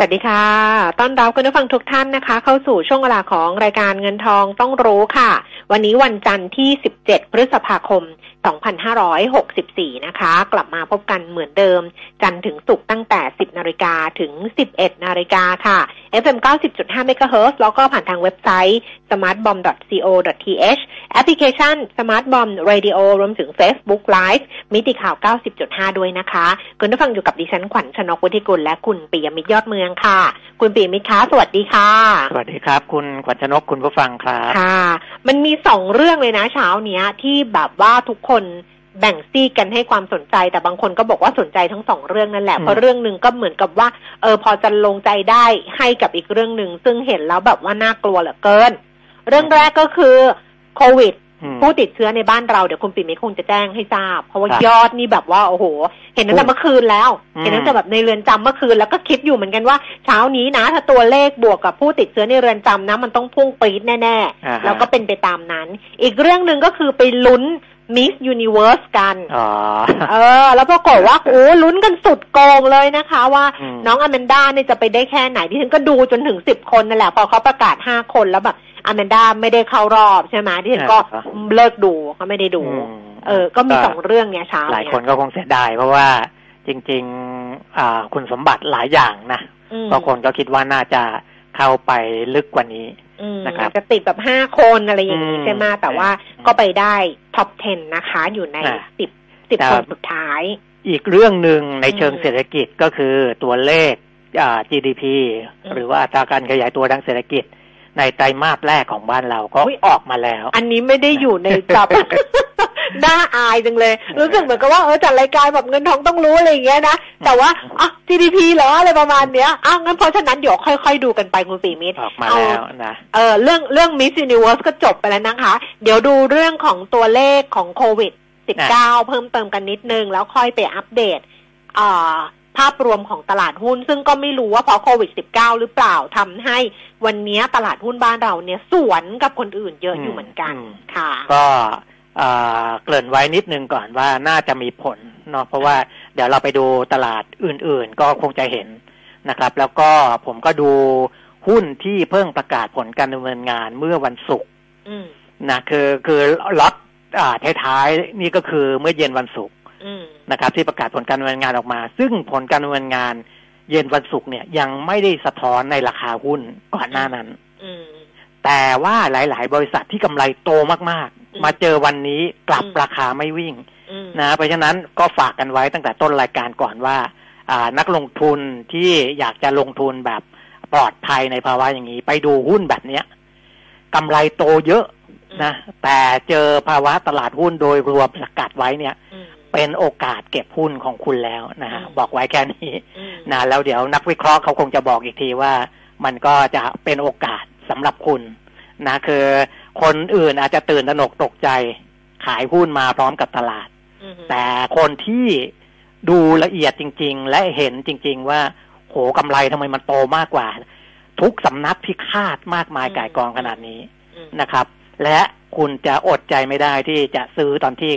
สวัสดีค่ะ ต้อนรับคุณผู้ฟังทุกท่านนะคะ เข้าสู่ช่วงเวลาของรายการเงินทองต้องรู้ค่ะ วันนี้วันจันทร์ที่ 17 พฤษภาคม 2564 นะคะ กลับมาพบกันเหมือนเดิม จันทร์ถึงศุกร์ตั้งแต่ 10 นาฬิกาถึง 11 นาฬิกาค่ะ FM 90.5 MHz แล้วก็ผ่านทางเว็บไซต์ smartbomb.co.th แอปพลิเคชัน smartbomb radio รวมถึง Facebook Live มิติข่าว 90.5 ด้วยนะคะ คุณผู้ฟังอยู่กับดิฉันขวัญชนกวุฒิกุลและคุณปิยมิตรยอดเมืองค่ะ คุณปิยมิตรคะสวัสดีค่ะ สวัสดีครับ คุณขวัญชนกคุณผู้ฟังครับค่ะ มันมีสองเรื่องเลยนะเช้าเนี้ยที่แบบว่าทุกคนแบ่งซีกกันให้ความสนใจ แต่บางคนก็บอกว่าสนใจทั้งสองเรื่องนั่นแหละอืมเพราะเรื่องหนึ่งก็เหมือนกับว่าเออพอจะลงใจได้ให้กับอีกเรื่องหนึ่งซึ่งเห็นแล้วแบบว่าน่ากลัวเหลือเกิน เรื่องแรกก็คือโควิดอืมผู้ติดเชื้อในบ้านเราเดี๋ยวคุณปิ่มคงจะแจ้งให้ทราบ เพราะว่าครับยอดนี่แบบว่าโอ้โห เห็นตั้งแต่เมื่อคืนแล้วอืมเห็นตั้งแต่แบบในเรือนจำเมื่อคืนแล้วก็คิดอยู่เหมือนกันว่าเช้านี้นะ ถ้าตัวเลขบวกกับผู้ติดเชื้อในเรือนจำนะมันต้องพุ่งปรี๊ดแน่อ่าๆฮะแล้วก็เป็นไปตามนั้น อีกเรื่องหนึ่งก็คือไปลุ้น มิสยูนิเวิร์สกันอ๋อเออ แล้วปรากฏว่าโอ้ลุ้นกันสุดโก่งเลยนะคะ ว่าอืมน้องอแมนด้าเนี่ยจะไปได้แค่ไหนดิฉันก็ดูจนถึงสิบคนนั่นแหละ พอเขาประกาศห้าคนแล้วแบบอแมนด้าไม่ได้เข้ารอบใช่ไหมดิฉันก็อ่าเลิกดูเขาไม่ได้ดูอืมเออ ก็มีสองเรื่องเนี่ยเช้าหลายเนี่ยคนก็คงเสียดายเพราะว่าจริง ๆ อ่า คุณสมบัติหลายอย่างนะอืมบางคนก็คิดว่าน่าจะเข้าไปลึกกว่านี้อืมนะครับอาจจะติดแบบห้าคนอะไรอย่างนี้อืมใช่ไหมแต่ว่าอืมก็ไปได้ ท็อป 10 นะคะ อยู่ในอ่าสิบสิบแต่คนสุดท้าย อีกเรื่องหนึ่งในเชิงอืมเศรษฐกิจก็คือตัวเลขอ่า GDP อืมหรือว่าอัตราการขยายตัวทางเศรษฐกิจ ในไตรมาสแรกของบ้านเราก็อุ๊ยออกมาแล้ว อันนี้ไม่ได้อยู่ในจับน่าอายจังเลย รู้สึกเหมือนกับว่าเออจัดรายการแบบเงินทองต้องรู้อะไรอย่างเงี้ยนะ แต่ว่าอะ GDP เหรออะไรประมาณเนี้ยอ้าวงั้นเพราะฉะนั้นเดี๋ยวค่อยๆดูกันไปคุณปีมิตรออกมาแล้วนะเออเรื่องเรื่อง Miss Universe ก็จบไปแล้วนะคะ เดี๋ยวดูเรื่องของตัวเลขของโควิด 19 เพิ่มเติมกันนิดนึง แล้วค่อยไปอัปเดตอ่า ภาพรวมของตลาดหุ้น ซึ่งก็ไม่รู้ว่าเพราะโควิด 19 หรือเปล่าทำให้วันนี้ตลาดหุ้นบ้านเราเนี่ยสวนกับคนอื่นเยอะอยู่เหมือนกันอืมค่ะ ก็เอ่อเกริ่นไว้นิดนึงก่อนว่าน่าจะมีผลเนาะเพราะว่าเดี๋ยวเราไปดูตลาดอื่นๆ ก็คงจะเห็นนะครับ แล้วก็ผมก็ดูหุ้นที่เพิ่งประกาศผลการดำเนินงานเมื่อวันศุกร์อืมนะคือคือล็อตอ่าท้ายๆนี่ก็คือเมื่อเย็นวันศุกร์อืม นะครับ ที่ประกาศผลการดำเนินงานออกมา ซึ่งผลการดำเนินงาน เย็นวันศุกร์เนี่ย ยังไม่ได้สะท้อนในราคาหุ้นก่อนหน้านั้นอืมแต่ว่าหลาย ๆ บริษัทที่กำไรโตมากอืมๆมาเจอวันนี้กลับอืมราคาไม่วิ่งอืมนะเพราะฉะนั้นก็ฝากกันไว้ตั้งแต่ต้นรายการก่อนว่าอ่านักลงทุนที่อยากจะลงทุนแบบปลอดภัยในภาวะอย่างนี้ ไปดูหุ้นแบบเนี้ยกำไรโตเยอะนะแต่เจอภาวะตลาดหุ้นโดยรวมสกัดไว้เนี่ยอืม เป็นโอกาสเก็บหุ้นของคุณแล้วนะฮะอืมบอกไว้แค่นี้อืมนะแล้วเดี๋ยวนักวิเคราะห์เขาคงจะบอกอีกทีว่า มันก็จะเป็นโอกาสสำหรับคุณนะคือคนอื่นอาจจะตื่นตระหนกตกใจ ขายหุ้นมาพร้อมกับตลาดอืมแต่คนที่ดูละเอียดจริง ๆ และเห็นจริง ๆ ว่าโหกำไรทำไมมันโตมากกว่า ทุกสำนักที่คาดมากมายก่ายกองขนาดนี้อืมนะครับ และคุณจะอดใจไม่ได้ที่จะซื้อตอนที่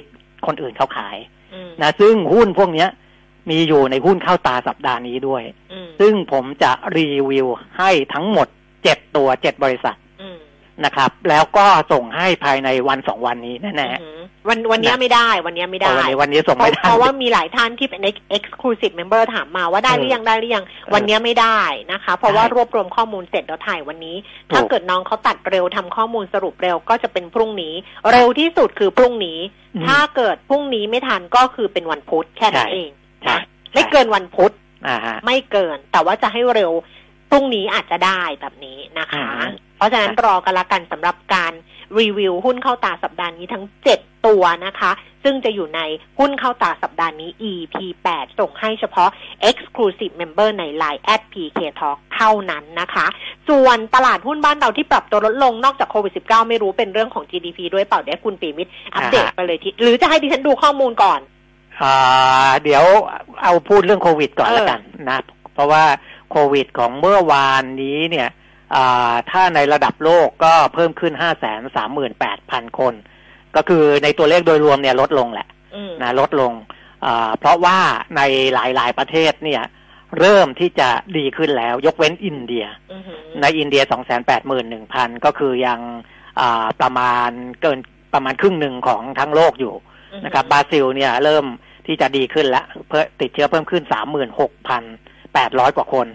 คนอื่นเขาขายอืม นะซึ่งหุ้นพวกเนี้ย มีอยู่ในหุ้นเข้าตาสัปดาห์นี้ด้วยอืมซึ่งผมจะรีวิวให้ทั้งหมดเจ็ดตัวเจ็ดบริษัทอืม นะครับ แล้วก็ส่งให้ภายในวันสองวันนี้แน่อืมวันวันเนี้ยไม่ได้วันเนี้ยไม่ๆได้เอาวันนี้วันนี้ส่งเพราะไม่ได้เพราะว่ามีหลายท่านที่เป็น exclusive member ถามมาว่าได้หรือยังได้หรือยังวันเนี้ยไม่ได้นะคะ เพราะว่ารวบรวมข้อมูลเสร็จแล้วถ่ายวันนี้ ถ้าเกิดน้องเขาตัดเร็วทำข้อมูลสรุปเร็วก็จะเป็นพรุ่งนี้ เร็วที่สุดคือพรุ่งนี้อืมถ้าเกิดพรุ่งนี้ไม่ทันก็คือเป็นวันพุธแค่นั้นใช่เองใช่นะไม่เกินวันพุธอ่าฮะไม่เกิน แต่ว่าจะให้เร็วพรุ่งนี้อาจจะได้แบบนี้นะคะอืม เพราะฉะนั้นรอกันละกันสำหรับการรีวิวหุ้นเข้าตาสัปดาห์นี้ทั้งเจ็ดตัวนะคะ ซึ่งจะอยู่ในหุ้นเข้าตาสัปดาห์นี้ EP 8 ส่งให้เฉพาะ Exclusive Member ใน Line at PK Talk เท่านั้นนะคะ ส่วนตลาดหุ้นบ้านเราที่ปรับตัวลดลงนอกจากโควิด -19 ไม่รู้เป็นเรื่องของ GDP ด้วยเปล่าเดี๋ยวคุณปีมิตรอัปเดตไปเลยทีหรือจะให้ดิฉันดูข้อมูลก่อนอ่าเดี๋ยวเอาพูดเรื่องโควิดก่อนเออแล้วกันนะ เพราะว่าโควิดของเมื่อวานนี้เนี่ยอ่า ถ้าในระดับโลกก็เพิ่มขึ้น5 3 8 0 0 0คน ก็คือในตัวเลขโดยรวมเนี่ยลดลงแหละอืมนะลดลงอ่าเพราะว่าในหลายๆประเทศเนี่ยเริ่มที่จะดีขึ้นแล้ว ยกเว้นอินเดียอือหือในอินเดีย281,000ก็คือยังอ่าประมาณเกินประมาณครึ่งหนึ่งของทั้งโลกอยู่นะครับบราซิลเนี่ยเริ่มที่จะดีขึ้นแล้วเพิ่มติดเชื้อเพิ่มขึ้น36,800กว่าคน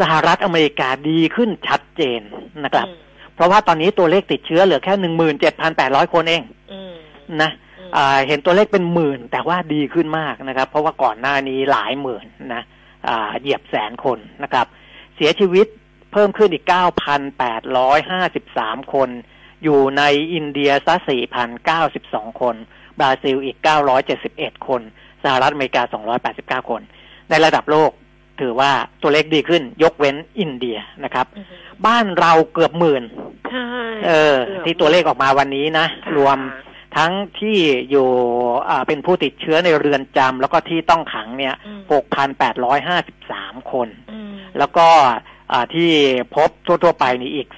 สหรัฐอเมริกาดีขึ้นชัดเจนนะครับ เพราะว่าตอนนี้ตัวเลขติดเชื้อเหลือแค่17,800คนเองอืมนะอ่าเห็นตัวเลขเป็นหมื่น แต่ว่าดีขึ้นมากนะครับ เพราะว่าก่อนหน้านี้หลายหมื่นนะอ่าเหยียบแสนคนนะครับ เสียชีวิตเพิ่มขึ้นอีก 9,853 คน อยู่ในอินเดียซะ4,092 คน บราซิลอีก 971 คน สหรัฐอเมริกา 289 คน ในระดับโลก ถือว่าตัวเลขดีขึ้นยกเว้นอินเดียนะครับอือหือบ้านเราเกือบหมื่นใช่เออ ที่ตัวเลขออกมาวันนี้นะค่ะรวมทั้งที่อยู่อ่าเป็นผู้ติดเชื้อในเรือนจำแล้วก็ที่ต้องขังเนี่ยอืม6,853 คนอืมแล้วก็อ่า ที่พบทั่ว ๆ ไปนี่อีก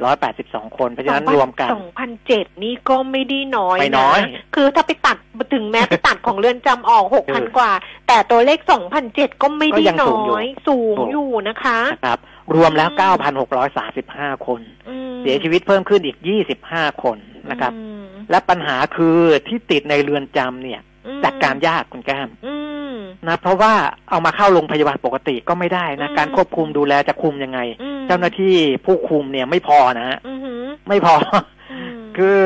2,782 คน เพราะฉะนั้นรวมกันสองพันเจ็ดนี่ก็ไม่ได้น้อยไม่น้อยะคือถ้าไปตัดถึงแม้ไปตัดของเรือนจำออกหกเอพันอกว่า แต่ตัวเลขสองพันเจ็ดก็ไม่ได้ก็ยังสูน้งอยู่อย สูงถูกอยู่นะคะนะครับรวมแล้วอืม9,635 คนอืมเสียชีวิตเพิ่มขึ้นอีก 25 คนนะครับอืมและปัญหาคือที่ติดในเรือนจำเนี่ยอืมจัดการยากคุณแก้มอืม นะเพราะว่าเอามาเข้าโรงพยาบาลปกติก็ไม่ได้นะอืมการควบคุมดูแลจะคุมยังไงอืมเจ้าหน้าที่ผู้คุมเนี่ยไม่พอนะฮะอือหือไม่พออืมคือ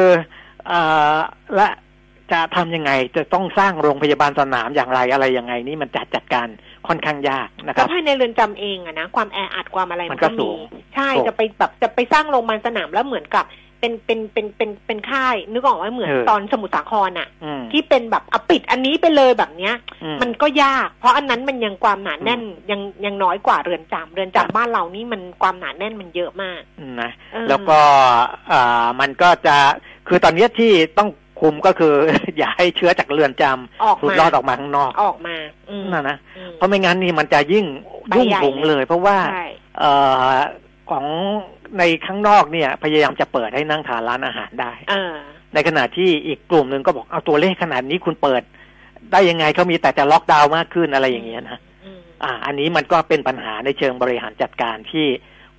อ่าและจะทำยังไงจะต้องสร้างโรงพยาบาลสนามอย่างไรอะไรยังไง นี่มันจัดจัดการค่อนข้างยากนะคก็รับภายในเรือนจำเองอะนะความแออัดความอะไรมัมันนก็ก็สูมีงใช่ถูกจะไปแบบจะไปสร้างโรงพยาบาลสนามแล้วเหมือนกับ เป็นเป็นเป็นเป็นเป็นค่ายนึกออกไหมเหมือนเออตอนสมุทรสาครอะอืมที่เป็นแบบเอาปิดอันนี้ไปเลยแบบเนี้ยอืมมันก็ยาก เพราะอันนั้นมันยังความหนาแน่นยังยังน้อยกว่าเรือนจำเรือนครับจำบ้านเรานี่มันความหนาแน่นมันเยอะมากนะเออแล้วก็อ่ามันก็จะคือตอนนี้ที่ต้องคุมก็คือ อย่าให้เชื้อจากเรือนจออกำหลุดมารอดออกมาข้างนอกออกมาอืมนั่นนะอืมเพราะไม่งั้นนี่มันจะยิ่งไปยุ่งใหญ่ถุงเลย เพราะว่าใช่เอ่อของ ในข้างนอกเนี่ย พยายามจะเปิดให้นั่งทานร้านอาหารได้เออในขณะที่อีกกลุ่มหนึ่งก็บอกเอาตัวเลขขนาดนี้คุณเปิด ได้ยังไงเขามีแต่จะล็อกดาวน์มากขึ้นอะไรอย่างเงี้ยนะอืมอ่า อันนี้มันก็เป็นปัญหาในเชิงบริหารจัดการที่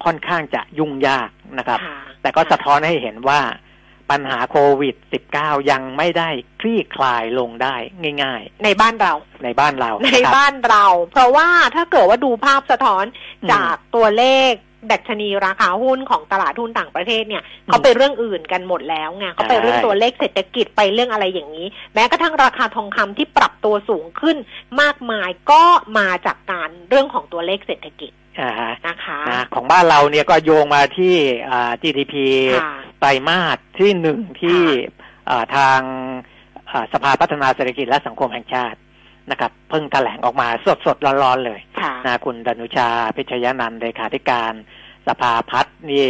ค่อนข้างจะยุ่งยากนะครับค่ะแต่ก็สะท้อนให้เห็นว่าปัญหาโควิด -19 ยังไม่ได้คลี่คลายลงได้ง่ายในบ้านเราๆในบ้านเรา ในนะครับบ้านเรา เพราะว่าถ้าเกิดว่าดูภาพสะท้อนอืมจากตัวเลข ดัชนีราคาหุ้นของตลาดหุ้นต่างประเทศเนี่ยเขาไปเรื่องอื่นกันหมดแล้วไงเขาไปเรื่องตัวเลขเศรษฐกิจไปเรื่องอะไรอย่างนี้ แม้กระทั่งราคาทองคำที่ปรับตัวสูงขึ้นมากมายก็มาจากการเรื่องของตัวเลขเศรษฐกิจอ่าฮะนะคะนะของบ้านเราเนี่ยก็โยงมาที่อ่า GDP ค่ะไตรมาสที่หนึ่งที่อ่าทางอ่าสภาพัฒนาเศรษฐกิจและสังคมแห่งชาตินะครับเพิ่งแถลงออกมาสดๆร้อนๆเลยค่ะนะคุณดนุชา พิชยนันท์เลขาธิการ สภาพัฒน์นี่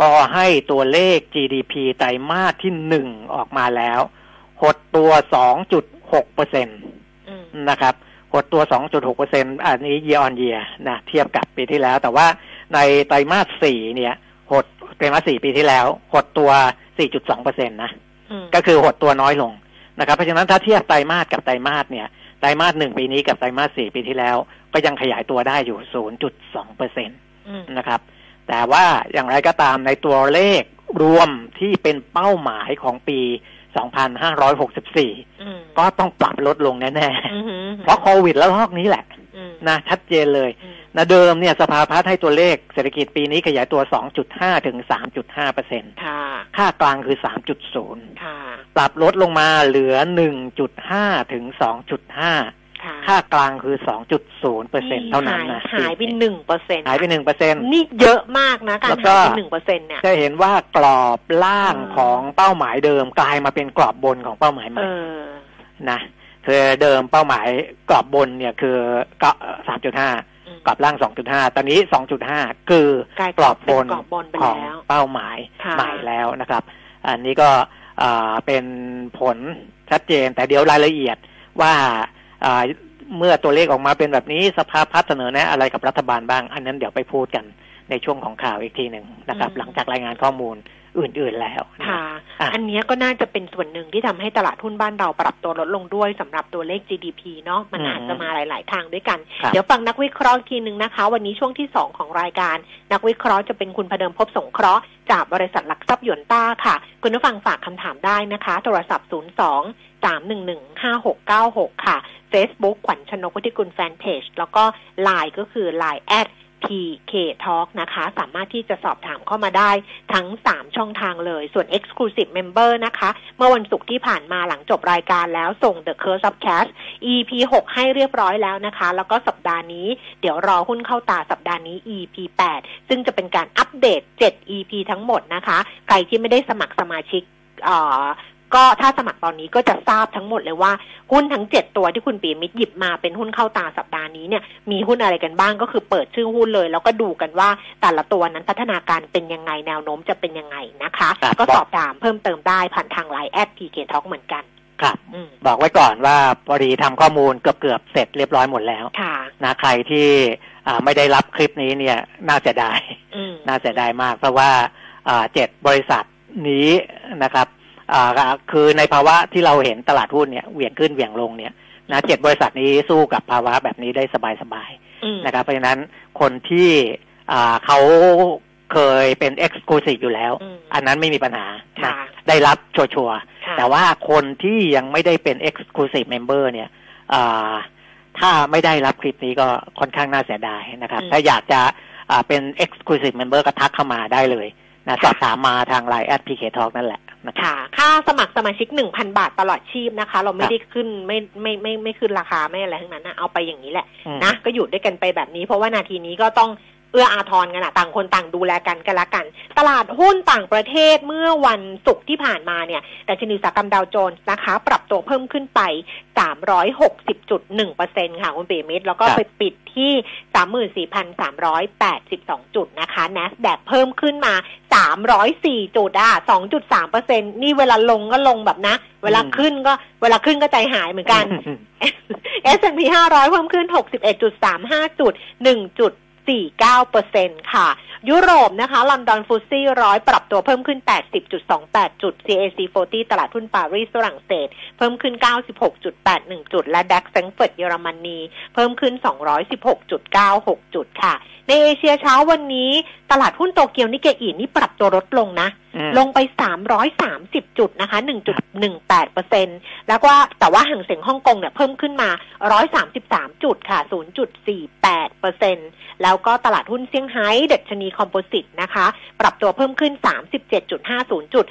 ก็ให้ตัวเลข GDP ไตรมาสที่หนึ่งออกมาแล้ว หดตัว2.6เปอร์เซ็นตอืมนะครับ หดตัว2.6เปอร์เซ็นอันนี้ year on year นะเทียบกับปีที่แล้ว แต่ว่าในไตรมาส4เนี่ย หดไตรมาส4ปีที่แล้ว หดตัว4.2เปอร์เซ็นต์นะอืมก็คือหดตัวน้อยลงนะครับ เพราะฉะนั้นถ้าเทียบไตรมาสกับไตรมาสเนี่ยไตรมาสหนึ่งปีนี้กับไตรมาส4ปีที่แล้ว ก็ยังขยายตัวได้อยู่ 0.2เปอร์เซ็นต์อืมนะครับ แต่ว่าอย่างไรก็ตามในตัวเลขรวมที่เป็นเป้าหมายของปี 2564อืมก็ต้องปรับลดลงแน่อืมอืมๆเพราะโควิดแล้วลอกนี้แหละอืมนะชัดเจนเลยอืมนะเดิมเนี่ยสภาพัฒน์ให้ตัวเลขเศรษฐกิจปีนี้ขยายตัว 2.5 ถึง 3.5เปอร์เซ็นต์ค่ะค่ากลางคือ 3.0ค่ะปรับลดลงมาเหลือ 1.5 ถึง 2.5 ค่ะค่ากลางคือ2.0เปอร์เซ็นเท่านั้นนะหายไปหนึ่งเปอร์เซ็นหายไปหนึ่งเปอร์เซ็นนี่เยอะมากนะการแล้วก็หายไปหนึ่งเปอร์เซ็นเนี่ยจะเห็นว่ากรอบล่างอืมของเป้าหมายเดิมกลายมาเป็นกรอบบนของเป้าหมายใหเอม่อนะคือเดิมเป้าหมายกรอบบนเนี่ยคือก็สามจุดห้าอืมกรอบล่างสองจุดห้าตอนนี้สองจุดห้าคือกลายกรอบบนเป็นกรอบบนไปของแล้วเป้าหมายค่ะใหม่แล้วนะครับ อันนี้ก็อ่าเป็นผลชัดเจนแต่เดี๋ยวรายละเอียดว่าอ่า เมื่อตัวเลขออกมาเป็นแบบนี้สภาพัฒน์เสนอแนะอะไรกับรัฐบาลบ้าง อันนั้นเดี๋ยวไปพูดกันในช่วงของข่าวอีกทีหนึ่งนะครับ หลังจากรายงานข้อมูลอื่นๆแล้วนะค่ะอะอันเนี้ยก็น่าจะเป็นส่วนหนึ่งที่ทำให้ตลาดหุ้นบ้านเราปรับตัวลดลงด้วยสำหรับตัวเลข GDP เนาะมันอืมอาจจะมาหลาย ๆ ทางด้วยกันครับเดี๋ยวฟังนักวิเคราะห์อีกทีหนึ่งนะคะ วันนี้ช่วงที่ 2 ของรายการ นักวิเคราะห์จะเป็นคุณพเดิมพบสงเคราะห์จากบริษัทหลักทรัพย์หยวนต้าค่ะ คุณผู้ฟังฝากคำถามได้นะคะ โทรศัพท์ 02 311 5696 ค่ะ Facebook ขวัญชนกวุฒิกุลแฟนเพจแล้วก็ Line ก็คือ Line แอด PK Talk นะคะ สามารถที่จะสอบถามเข้ามาได้ทั้ง 3 ช่องทางเลย ส่วน Exclusive Member นะคะ เมื่อวันศุกร์ที่ผ่านมาหลังจบรายการแล้วส่ง The Curse of Cash EP 6 ให้เรียบร้อยแล้วนะคะ แล้วก็สัปดาห์นี้ เดี๋ยวรอหุ้นเข้าตาสัปดาห์นี้ EP 8 ซึ่งจะเป็นการอัปเดต 7 EP ทั้งหมดนะคะ ใครที่ไม่ได้สมัครสมาชิกเก็ถ้าสมัครตอนนี้ก็จะทราบทั้งหมดเลยว่าหุ้นทั้ง7ตัวที่คุณปีมิตรหยิบมาเป็นหุ้นเข้าตาสัปดาห์นี้เนี่ยมีหุ้นอะไรกันบ้างก็คือเปิดชื่อหุ้นเลย แล้วก็ดูกันว่าแต่ละตัวนั้นพัฒนาการเป็นยังไงแนวโน้มจะเป็นยังไงนะคะครับก็สอบถามเพิ่มเติมได้ผ่านทางไลน์แอด PK Talk เหมือนกันครับอืมบอกไว้ก่อนว่าพอดีทำข้อมูลเกือบๆเสร็จเรียบร้อยหมดแล้วค่ะนะใครที่อ่าไม่ได้รับคลิปนี้เนี่ยน่าเสียดายอืมน่าเสียดายมาก เพราะว่าอ่าเจ็ดบริษัทนี้นะครับ อ่าคือในภาวะที่เราเห็นตลาดหุ้นเนี่ยเหวี่ยงขึ้นเหวี่ยงลงเนี่ยนะเจ็ดบริษัทนี้สู้กับภาวะแบบนี้ได้สบายอืมๆนะครับ เพราะฉะนั้นคนที่อ่าเขาเคยเป็น Exclusive อยู่แล้วอืมอันนั้นไม่มีปัญหานะค่ะได้รับชัวร์ๆค่ะแต่ว่าคนที่ยังไม่ได้เป็น Exclusive Member เนี่ยอ่าถ้าไม่ได้รับคลิปนี้ก็ค่อนข้างน่าเสียดายนะครับอืมถ้าอยากจะอ่าเป็น Exclusive Member ก็ทักเข้ามาได้เลย นะสอบถามมาทางไลน์แอด PK Talk นั่นแหละนะครับค่ะค่าสมัครสมาชิกหนึ่งพันบาทตลอดชีพนะคะ เราไม่ได้ขึ้นไม่ไม่ไม่ไม่ขึ้นราคาไม่อะไรทั้งนั้นนะเอาไปอย่างนี้แหละอืมนะก็อยู่ด้วยกันไปแบบนี้ เพราะว่านาทีนี้ก็ต้อง เอื้ออาทรกันอะต่างคนต่างดูแลกันกันละกัน ตลาดหุ้นต่างประเทศเมื่อวันศุกร์ที่ผ่านมาเนี่ยแต่ชนิสกรรมดาวโจนส์นะคะ ปรับตัวเพิ่มขึ้นไป 360.1%ค่ะคุณปีมิตรแล้วก็ไปปิดที่ 34,382 จุดนะคะ NASDAQ เพิ่มขึ้นมา 304 จุดอะ2.3%นี่เวลาลงก็ลงแบบนะ เวลาขึ้นก็เวลาขึ้นก็ใจหายเหมือนกัน S&P 500 เพิ่มขึ้น 61.35 จุด1.8 0.49%ค่ะ ยุโรปนะคะ ลอนดอนฟุตซี่ร้อยปรับตัวเพิ่มขึ้น 80.28 จุด CAC 40 ตลาดหุ้นปารีสฝรั่งเศส เพิ่มขึ้น 96.81 จุด และดักแซงเฟิร์ตเยอรมนี เพิ่มขึ้น 216.96 จุดค่ะ ในเอเชียเช้าวันนี้ ตลาดหุ้นโตเกียวนิเกอีนี่ปรับตัวลดลงนะลงไป 330 จุดนะคะ 1.18เปอร์เซ็นแล้วก็แต่ว่าห่างเสียงฮ่องกงเนี่ยเพิ่มขึ้นมา 133 จุดค่ะ 0.48เปอร์เซ็นแล้วก็ตลาดหุ้นเซี่ยงไฮ้เดัชนีคอมโพสิตนะคะ ปรับตัวเพิ่มขึ้น 37.50 จุด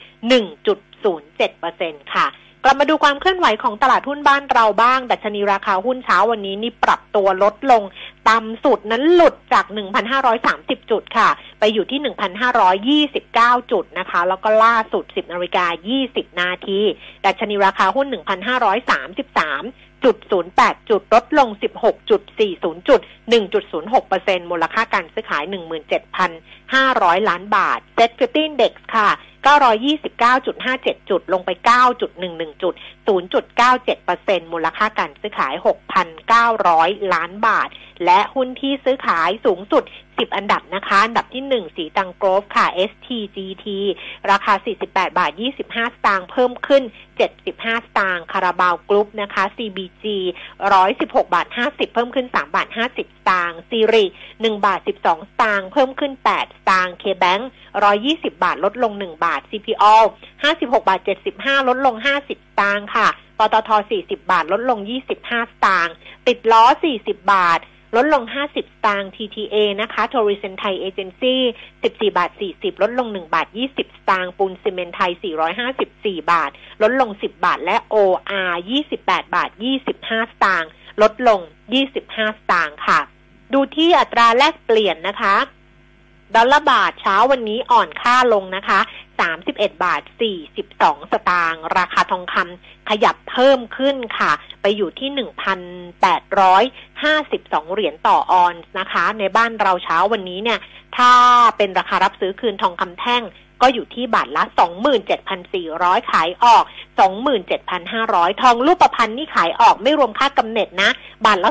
1.07เปอร์เซ็นค่ะกลับมาดูความเคลื่อนไหวของตลาดหุ้นบ้านเราบ้าง ดัชนีราคาหุ้นเช้าวันนี้นี่ปรับตัวลดลง ต่ำสุดนั้นหลุดจาก 1,530 จุดค่ะ ไปอยู่ที่ 1,529 จุดนะคะ แล้วก็ล่าสุด 10นาฬิกา20 นาทีดัชนีราคาหุ้น 1,533 จุด08 จุดลดลง 16.40 จุด 1.06%มูลค่าการซื้อขาย 17,500 ล้านบาท Set 50 Index ค่ะ 929.57 จุด ลงไป 9.11 จุด 0.97%มูลค่าการซื้อขาย 6,900 ล้านบาท และหุ้นที่ซื้อขายสูงสุด 10อันดับนะคะ อันดับที่1สีตังโกรฟค่ะ STGT ราคา 48 บาท 25 สตางค์เพิ่มขึ้น 75 สตางค์คาราบาวกรุ๊ปนะคะ CBG 116 บาท 50 เพิ่มขึ้น 3 บาท 50 สตางค์ซีรี1บาท 12 สตางค์เพิ่มขึ้น 8 สตางค์ KBank 120 บาทลดลง 1 บาท CPO 56 บาท 75 ลดลง 50 สตางค์ค่ะปตท 40 บาทลดลง 25 สตางค์ติดล้อ 40 บาท ลดลง 50 สตางค์ TTA นะคะ Tourism Thai Agency 14 บาท 40 ลดลง 1 บาท 20 สตางค์ ปูนซีเมนไทย 454 บาท ลดลง 10 บาท และ OR 28 บาท 25 สตางค์ลลดลง 25 สตางค์ค่ะ ดูที่อัตราแลกเปลี่ยนนะคะ ดอลลาร์บาทเช้าวันนี้อ่อนค่าลงนะคะ 31 บาท 42 สตางค์ราคาทองคำขยับเพิ่มขึ้นค่ะ ไปอยู่ที่ 1,852 เหรียญต่อออนซ์นะคะ ในบ้านเราเช้าวันนี้เนี่ย ถ้าเป็นราคารับซื้อคืนทองคำแท่งก็อยู่ที่บาทละ 27,400 ขายออก 27,500 ทองรูปพรรณนี่ขายออกไม่รวมค่ากำเนิดนะ บาทละ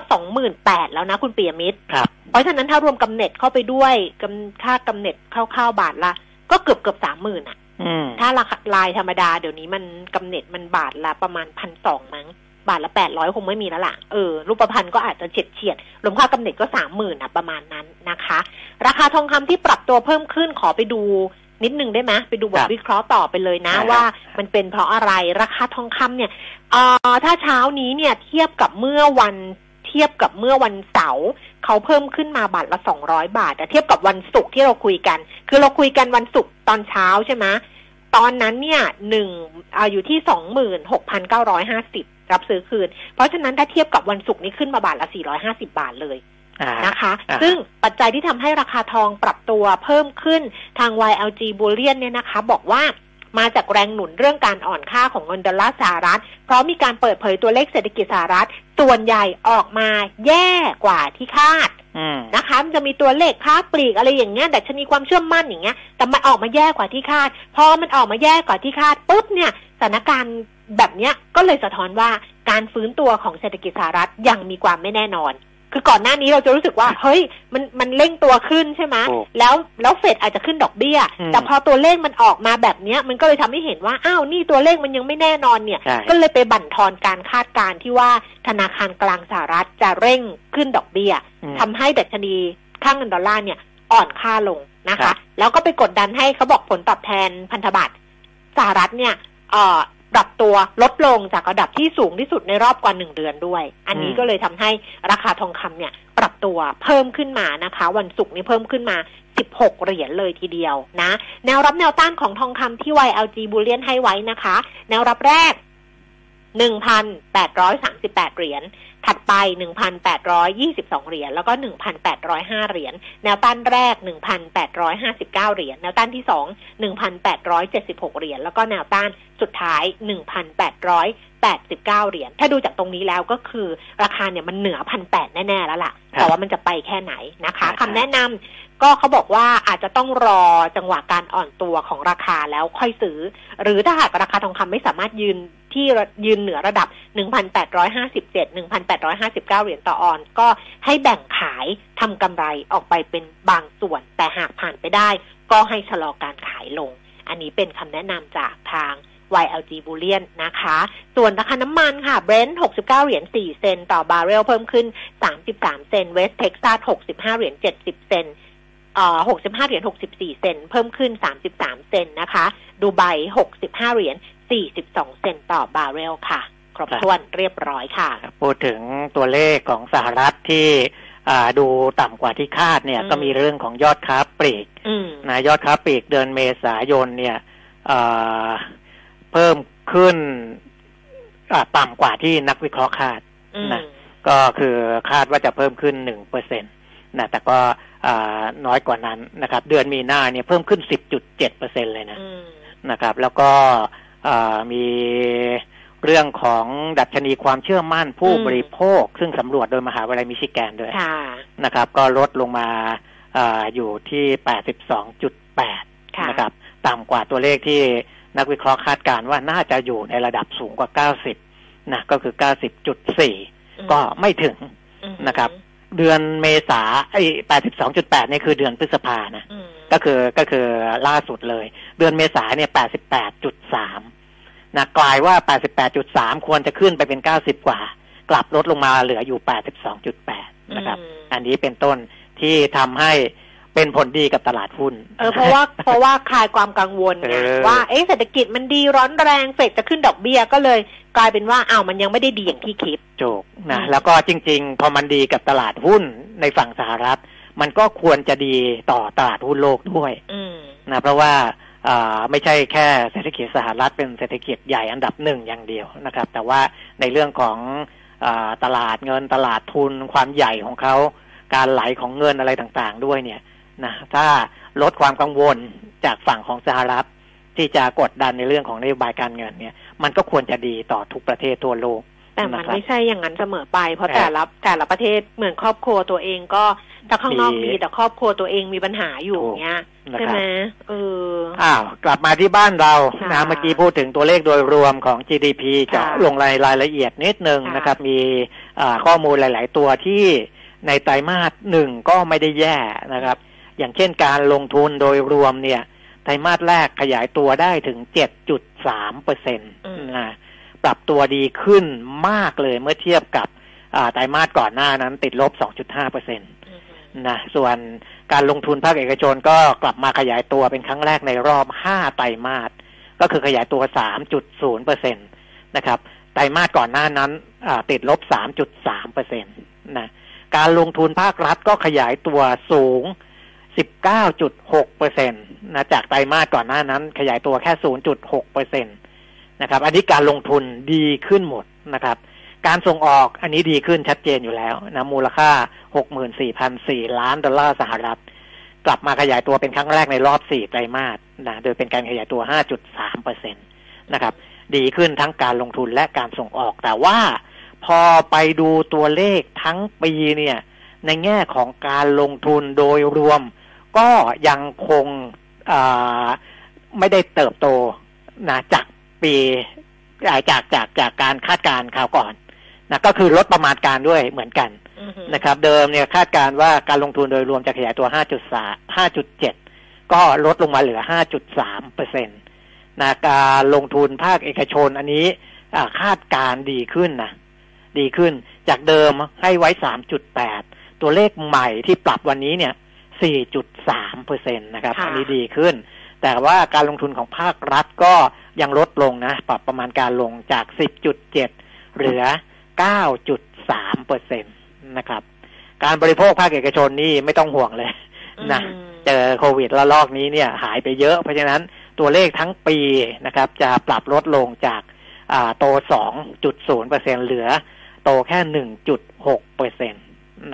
28,000แล้วนะคุณปียมิตรครับเพราะฉะนั้นถ้ารวมกำเนิดเข้าไปด้วยกำค่ากำเนิดคร่าวๆบาทละ ก็เกือบเกือบสามหมื่นอะอืมถ้าราคาลายธรรมดาเดี๋ยวนี้มันกำเนิดมันบาทละประมาณพันสองมั้งบาทละแปดร้อยคงไม่มีแล้วล่ะ เออ รูปพันธ์ก็อาจจะเฉียดเฉียดๆรวมค่ากำเนิดก็สามหมื่นอะประมาณนั้นนะคะ ราคาทองคำที่ปรับตัวเพิ่มขึ้นขอไปดูนิดนึงได้ไหมไปดูบคทรับวิเคราะห์ต่อไปเลยนะได้ครับว่ามันเป็นเพราะอะไรราคาทองคำเนี่ยเอ่อถ้าเช้านี้เนี่ยเทียบกับเมื่อวันเทียบกับเมื่อวันเสาร์ เขาเพิ่มขึ้นมาบาทละสองร้อยบาทแต่เทียบกับวันศุกร์ที่เราคุยกัน คือเราคุยกันวันศุกร์ตอนเช้าใช่ไหมตอนนั้นเนี่ยหนึ่งอาอยู่ที่สองหมื่นหกพันเก้าร้อยห้าสิบรับซื้อคืน เพราะฉะนั้นถ้าเทียบกับวันศุกร์นี้ขึ้นมาบาทละสี่ร้อยห้าสิบาทเลยอ่านะคะอ่าซึ่งปัจจัยที่ทำให้ราคาทองปรับตัวเพิ่มขึ้นทาง YLG Bullion เนี่ยนะคะ บอกว่ามาจากแรงหนุนเรื่องการอ่อนค่าของเงินดอลลาร์สหรัฐ เพราะมีการเปิดเผยตัวเลขเศรษฐกิจสหรัฐ ส่วนใหญ่ออกมาแย่กว่าที่คาดอืมนะคะมันจะมีตัวเลขค้าปลีกอะไรอย่างเงี้ยแต่ชนีความเชื่อมั่นอย่างเงี้ย แต่มันออกมาแย่กว่าที่คาด พอมันออกมาแย่กว่าที่คาดปุ๊บเนี่ยสถานการณ์แบบเนี้ยก็เลยสะท้อนว่าการฟื้นตัวของเศรษฐกิจสหรัฐยังมีความไม่แน่นอน คือก่อนหน้านี้เราจะรู้สึกว่าเฮ้ยมันมันเร่งตัวขึ้นใช่ไหมถูกแล้วแล้วเฟดอาจจะขึ้นดอกเบี้ยอืมแต่พอตัวเลขมันออกมาแบบเนี้ย มันก็เลยทำให้เห็นว่าอ้าวนี่ตัวเลขมันยังไม่แน่นอนเนี่ยใช่ก็เลยไปบั่นทอนการคาดการณ์ที่ว่าธนาคารกลางสหรัฐจะเร่งขึ้นดอกเบี้ยอืมทำให้ดัชนีค่างเงินดอลลาร์เนี่ยอ่อนค่าลงนะครัคะบแล้วก็ไปกดดันให้เขาบอกผลตอบแทนพันธบัตรสหรัฐเนี่ยเอ่อ ปรับตัวลดลงจากระดับที่สูงที่สุดในรอบกว่าหนึ่งเดือนด้วย อันนี้ก็เลยทำให้ราคาทองคำเนี่ย ปรับตัวเพิ่มขึ้นมานะคะ วันศุกร์นี้เพิ่มขึ้นมา 16 เหรียญเลยทีเดียวนะ แนวรับแนวต้านของทองคำที่ YLG Bullion ให้ไว้นะคะ แนวรับแรก 1,838 เหรียญถัดไป 1,822 เหรียญ แล้วก็ 1,805 เหรียญ แนวต้านแรก 1,859 เหรียญ แนวต้านที่ 2 1,876 เหรียญ แล้วก็แนวต้าน สุดท้าย 1,889 เหรียญ ถ้าดูจากตรงนี้แล้วก็คือราคาเนี่ยมันเหนือ1,800แน่ ๆ แล้วล่ะ แต่ว่ามันจะไปแค่ไหนนะคะครับคำแนะนำก็เขาบอกว่าอาจจะต้องรอจังหวะการอ่อนตัวของราคาแล้วค่อยซื้อ หรือถ้าหากราคาทองคำไม่สามารถยืนที่ยืนเหนือระดับ 1,857 1,859 เหรียญต่อออนซ์ก็ให้แบ่งขายทำกำไรออกไปเป็นบางส่วน แต่หากผ่านไปได้ ก็ให้ชะลอการขายลง อันนี้เป็นคำแนะนำจากทาง YLG Bullion นะคะ ส่วนราคาน้ำมันค่ะ Brent 69 เหรียญ 4 เซนต์ต่อบาร์เรลเพิ่มขึ้น 33 เซนต์ West Texas 65 เหรียญ 70 เซนต์เอ่อ65 เหรียญ 64 เซนต์เพิ่มขึ้น 33 เซนต์นะคะ ดูไบ 65 เหรียญ 42 เซนต์ต่อบาร์เรลค่ะ ครบครับถ้วนเรียบร้อยค่ะ พูดถึงตัวเลขของสหรัฐที่อ่าดูต่ำกว่าที่คาดเนี่ยอืมก็มีเรื่องของยอดค้าปลีกอืมนะยอดค้าปลีกเดือนเมษายนเนี่ยอ่า เพิ่มขึ้นอ่าต่ำกว่าที่นักวิเคราะห์คาดอืมนะก็คือคาดว่าจะเพิ่มขึ้นหนึ่งเปอร์เซ็นตนะแต่ก็อ่าน้อยกว่านั้นนะครับ เดือนมีนาเนี่ยเพิ่มขึ้นสิบจุดเจ็ดเปอร์เซ็นเลยนะอืมนะครับ แล้วก็อ่ามีเรื่องของดัชนีความเชื่อมั่นผู้อืมบริโภค ซึ่งสำรวจโดยมหาวิทยาลัยมิชิแกนด้วยค่ะนะครับ ก็ลดลงมาอาอยู่ที่แปดสิบสองจุดแปดค่ะนะครับ ต่ำกว่าตัวเลขที่ นักวิเคราะห์คาดการณ์ว่าน่าจะอยู่ในระดับสูงกว่าเก้าสิบนะ ก็คือเก้าสิบจุดสี่อืมก็ไม่ถึงอืมนะครับ เดือนเมษาไอ้แปดสิบสองจุดแปดนี่คือเดือนพฤษภานะอืมก็คือก็คือล่าสุดเลย เดือนเมษาเนี่ยแปดสิบแปดจุดสามนะ กลายว่าแปดสิบแปดจุดสามควรจะขึ้นไปเป็นเก้าสิบกว่า กลับลดลงมาเหลืออยู่แปดสิบสองจุดแปดนะครับอืมอันนี้เป็นต้นที่ทำให้ เป็นผลดีกับตลาดหุ้น เออเพราะว่าเพราะว่าคลายความกังวลไงเออว่าเอ๊ะเศรษฐกิจมันดีร้อนแรงเฟดจะขึ้นดอกเบี้ยก็เลยกลายเป็นว่าอ้าวมันยังไม่ได้ดีอย่างที่คิดโจกนะอืมแล้วก็จริง ๆ พอมันดีกับตลาดหุ้นในฝั่งสหรัฐ มันก็ควรจะดีต่อตลาดหุ้นโลกด้วยอืมนะเพราะว่าอ่าไม่ใช่แค่เศรษฐกิจสหรัฐเป็นเศรษฐกิจใหญ่อันดับหนึ่งอย่างเดียวนะครับ แต่ว่าในเรื่องของอ่าตลาดเงินตลาดทุนความใหญ่ของเขาการไหลของเงินอะไรต่างๆ ด้วยเนี่ย นะถ้าลดความกังวลจากฝั่งของสหรัฐที่จะกดดันในเรื่องของนโยบายการเงินเนี่ย มันก็ควรจะดีต่อทุกประเทศทั่วโลกแต่มันนะครับไม่ใช่อย่างนั้นเสมอไป เพราะครับแต่ละแต่ละประเทศเหมือนครอบครัวตัวเองก็ถ้าข้างนอกมีดีแต่ครอบครัวตัวเองมีปัญหาอยู่ถูกเงี้ยนะใช่ครัไหบมเอออ้าวกลับมาที่บ้านเราค่ะนะเมื่อกี้พูดถึงตัวเลขโดยรวมของ GDP เจาะค่ะลงรายรายละเอียดนิดนึงค่ะนะครับ มีอ่าข้อมูลหลาย ๆ ตัวที่ในไตรมาสหนึ่งก็ไม่ได้แย่นะครับ อย่างเช่นการลงทุนโดยรวมเนี่ยไตรมาสแรกขยายตัวได้ถึง 7.3เปอร์เซ็นต์นะปรับตัวดีขึ้นมากเลยเมื่อเทียบกับอ่าไตรมาสก่อนหน้านั้นติดลบ 2.5เปอร์เซ็นต์อืมนะส่วนการลงทุนภาคเอกชนก็กลับมาขยายตัวเป็นครั้งแรกในรอบ 5 ไตรมาสก็คือขยายตัว 3.0เปอร์เซ็นตนะครับไตรมาสก่อนหน้านั้นอ่าติดลบ 3.3เปอร์เซ็นตนะการลงทุนภาครัฐก็ขยายตัวสูง 19.6เปอร์เซ็นตนะจากไตรมาสก่อนหน้านั้น ขยายตัวแค่ 0.6เปอร์เซ็นตนะครับ อันนี้การลงทุนดีขึ้นหมดนะครับ การส่งออกอันนี้ดีขึ้นชัดเจนอยู่แล้วนะมูลค่า 64,400ล้านดอลลาร์สหรัฐ กลับมาขยายตัวเป็นครั้งแรกในรอบ 4 ไตรมาสนะโดยเป็นการขยายตัว 5.3เปอร์เซ็นตนะครับ ดีขึ้นทั้งการลงทุนและการส่งออก แต่ว่าพอไปดูตัวเลขทั้งปีเนี่ยในแง่ของการลงทุนโดยรวม ก็ยังคงอ่าไม่ได้เติบโตนะจากปีอ่าจากจากจากการคาดการณ์คราวก่อนนะก็คือลดประมาณการด้วยเหมือนกันอืมนะครับ เดิมเนี่ยคาดการณ์ว่าการลงทุนโดยรวมจะขยายตัว 5.3 5.7 ก็ลดลงมาเหลือ 5.3เปอร์เซ็นต์นะการลงทุนภาคเอกชนอันนี้อ่าคาดการณ์ดีขึ้นนะดีขึ้นจากเดิมให้ไว้ 3.8 ตัวเลขใหม่ที่ปรับวันนี้เนี่ย 4.3เปอร์เซ็นตนะครับค่ะอันนี้ดีขึ้น แต่ว่าการลงทุนของภาครัฐก็ยังลดลงนะ ปรับประมาณการลงจาก 10.7 เหลือ 9.3เปอร์เซ็นตนะครับ การบริโภคภาคเอกชนนี่ไม่ต้องห่วงเลยนะอืมเจอโควิดระลอกนี้เนี่ยหายไปเยอะ เพราะฉะนั้นตัวเลขทั้งปีนะครับ จะปรับลดลงจากอ่าโต 2.0เปอร์เซ็นเหลือโตแค่ 1.6เปอร์เซ็นต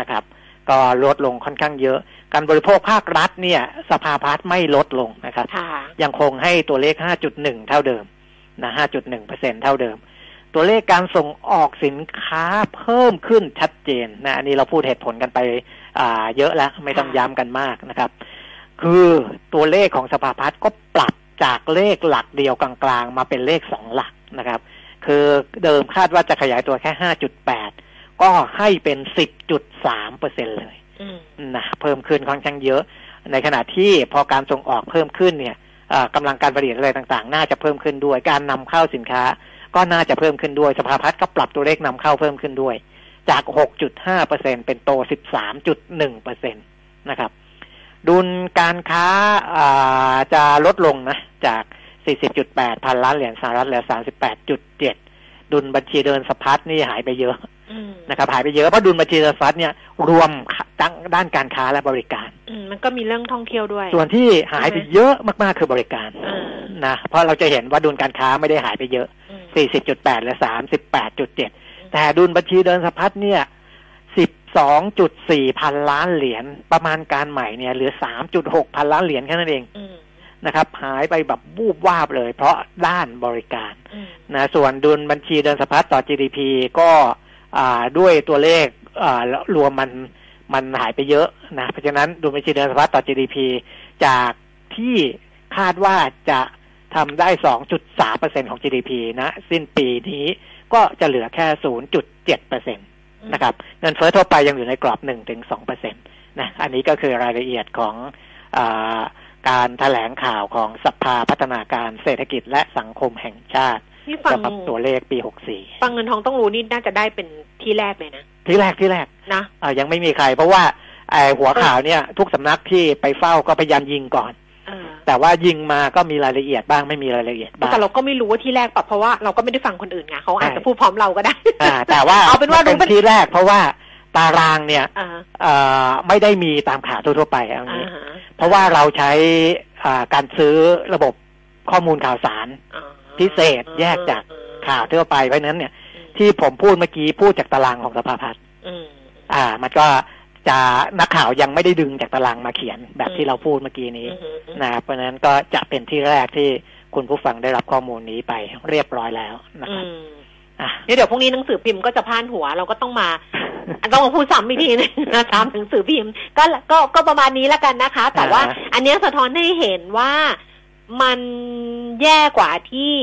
นะครับ ก็ลดลงค่อนข้างเยอะ การบริโภคภาครัฐเนี่ย สภาพัฒน์ไม่ลดลงนะครับค่ะยังคงให้ตัวเลข 5.1 เท่าเดิมนะ 5.1เปอร์เซ็นเท่าเดิม ตัวเลขการส่งออกสินค้าเพิ่มขึ้นชัดเจนนะ อันนี้เราพูดเหตุผลกันไปอ่าเยอะแล้ว ไม่ต้องย้ำกันมากนะครับ คือตัวเลขของสภาพัฒน์ก็ปรับจากเลขหลักเดียวกลางๆ มาเป็นเลขสองหลักนะครับ คือเดิมคาดว่าจะขยายตัวแค่ 5.8 ก็ให้เป็น10.3เปอร์เซ็นเลยอืมนะเพิ่มขึ้นค่อนข้างเยอะ ในขณะที่พอการส่งออกเพิ่มขึ้นเนี่ยเอ่อกำลังการผลิตอะไรต่างๆ น่าจะเพิ่มขึ้นด้วย การนำเข้าสินค้า ก็น่าจะเพิ่มขึ้นด้วย สภาพัฒน์ก็ปรับตัวเลขนำเข้าเพิ่มขึ้นด้วย จาก 6.5เปอร์เซ็นเป็นโต 13.1เปอร์เซ็นตนะครับ ดุลการค้าอ่าจะลดลงนะ จาก 40.8 พันล้านเหรียญสหรัฐเหลือ 38.7 ดุลบัญชีเดินสะพัดนี่หายไปเยอะอืม นะครับหายไปเยอะเพราะดุลบัญชีเดินสะพัดเนี่ยรวมทั้งด้านการค้าและบริการอืมมันก็มีเรื่องท่องเที่ยวด้วย ส่วนที่หายไปเยอะมากๆคือบริการอ่านะเพราะเราจะเห็นว่าดุลการค้าไม่ได้หายไปเยอะอืม40.8เหลือ38.7แต่ดุลบัญชีเดินสะพัดเนี่ย12.4พันล้านเหรียญประมาณการใหม่เนี่ยเหลือ3.6พันล้านเหรียญแค่นั้นเองอืมนะครับหายไปแบบบูบวาบเลย เพราะด้านบริการอืมนะส่วนดุลบัญชีเดินสะพัดต่อ GDP ก็อ่า ด้วยตัวเลขอ่ารวมมันมันหายไปเยอะนะเพราะฉะนั้นดุลบัญชีเดินสะพัดต่อ GDP จากที่คาดว่าจะทำได้ 2.3%ของ GDP นะ สิ้นปีนี้ก็จะเหลือแค่ 0.7%นะครับเงินเฟ้อทั่วไปยังอยู่ในกรอบ 1-2%นะอันนี้ก็คือรายละเอียดของอาการแถลงข่าวของสภาพัฒนาการเศรษฐกิจและสังคมแห่งชาตินี่ฟังสำหรับตัวเลขปี 64 ฟังเงินทองต้องรู้นี่น่าจะได้เป็น ที่แรกเลยนะ ที่แรกที่แรกนะอ่ายังไม่มีใคร เพราะว่าไอหัวข่าวเนี่ย ทุกสำนักที่ไปเฝ้าก็พยายามยิงก่อนเออแต่ว่ายิงมาก็มีรายละเอียดบ้างไม่มีรายละเอียดบ้างแต่เราก็ไม่รู้ว่าที่แรกปะเพราะว่าเราก็ไม่ได้ฟังคนอื่นไงเขาอาจใช่จะพูดพร้อมเราก็ได้อ่า แต่ว่าเอาเป็นว่ารู้เป็นที่แรก เพราะว่าตารางเนี่ยอ่าเอ่อไม่ได้มีตามข่าวทั่วๆไปเอาอย่างอ่านี้ฮะเพราะว่าเราใช้อ่าการซื้อระบบข้อมูลข่าวสารอ่าพิเศษแยกจากข่าวทั่วไปเพราะฉะนั้นเนี่ย ที่ผมพูดเมื่อกี้พูดจากตารางของสภาพัฒน์อืมอ่า มันก็จะนักข่าวยังไม่ได้ดึงจากตารางมาเขียนแบบที่เราพูดเมื่อกี้นี้อืมอืมนะครับเพราะฉะนั้นก็จะเป็นที่แรกที่คุณผู้ฟังได้รับข้อมูลนี้ไปเรียบร้อยแล้วนะอืครับมอะนี่เดี๋ยวพรุ่งนี้หนังสือพิมพ์ก็จะพานหัวเราก็ต้องมาต้องมาพูดซ้ำอีกทีนึงนะตามหนังสือพิมพ์ก็ก็ก็ประมาณนี้แล้วกันนะคะ แต่ว่าอ่าอันเนี้ยสะท้อนให้เห็นว่ามันแย่กว่าที่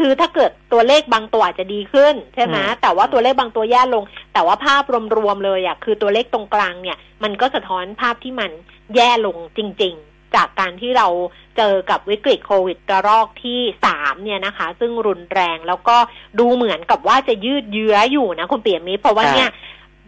คือถ้าเกิดตัวเลขบางตัวอาจจะดีขึ้นใช่ไหมแต่ว่าตัวเลขบางตัวแย่ลง แต่ว่าภาพรวมๆเลยอะคือตัวเลขตรงกลางเนี่ย มันก็สะท้อนภาพที่มันแย่ลงจริง ๆ จากการที่เราเจอกับวิกฤตโควิดระลอกที่สามเนี่ยนะคะ ซึ่งรุนแรงแล้วก็ดูเหมือนกับว่าจะยืดเยื้ออยู่นะคุณเปียมิตรเพราะว่าเนี่ย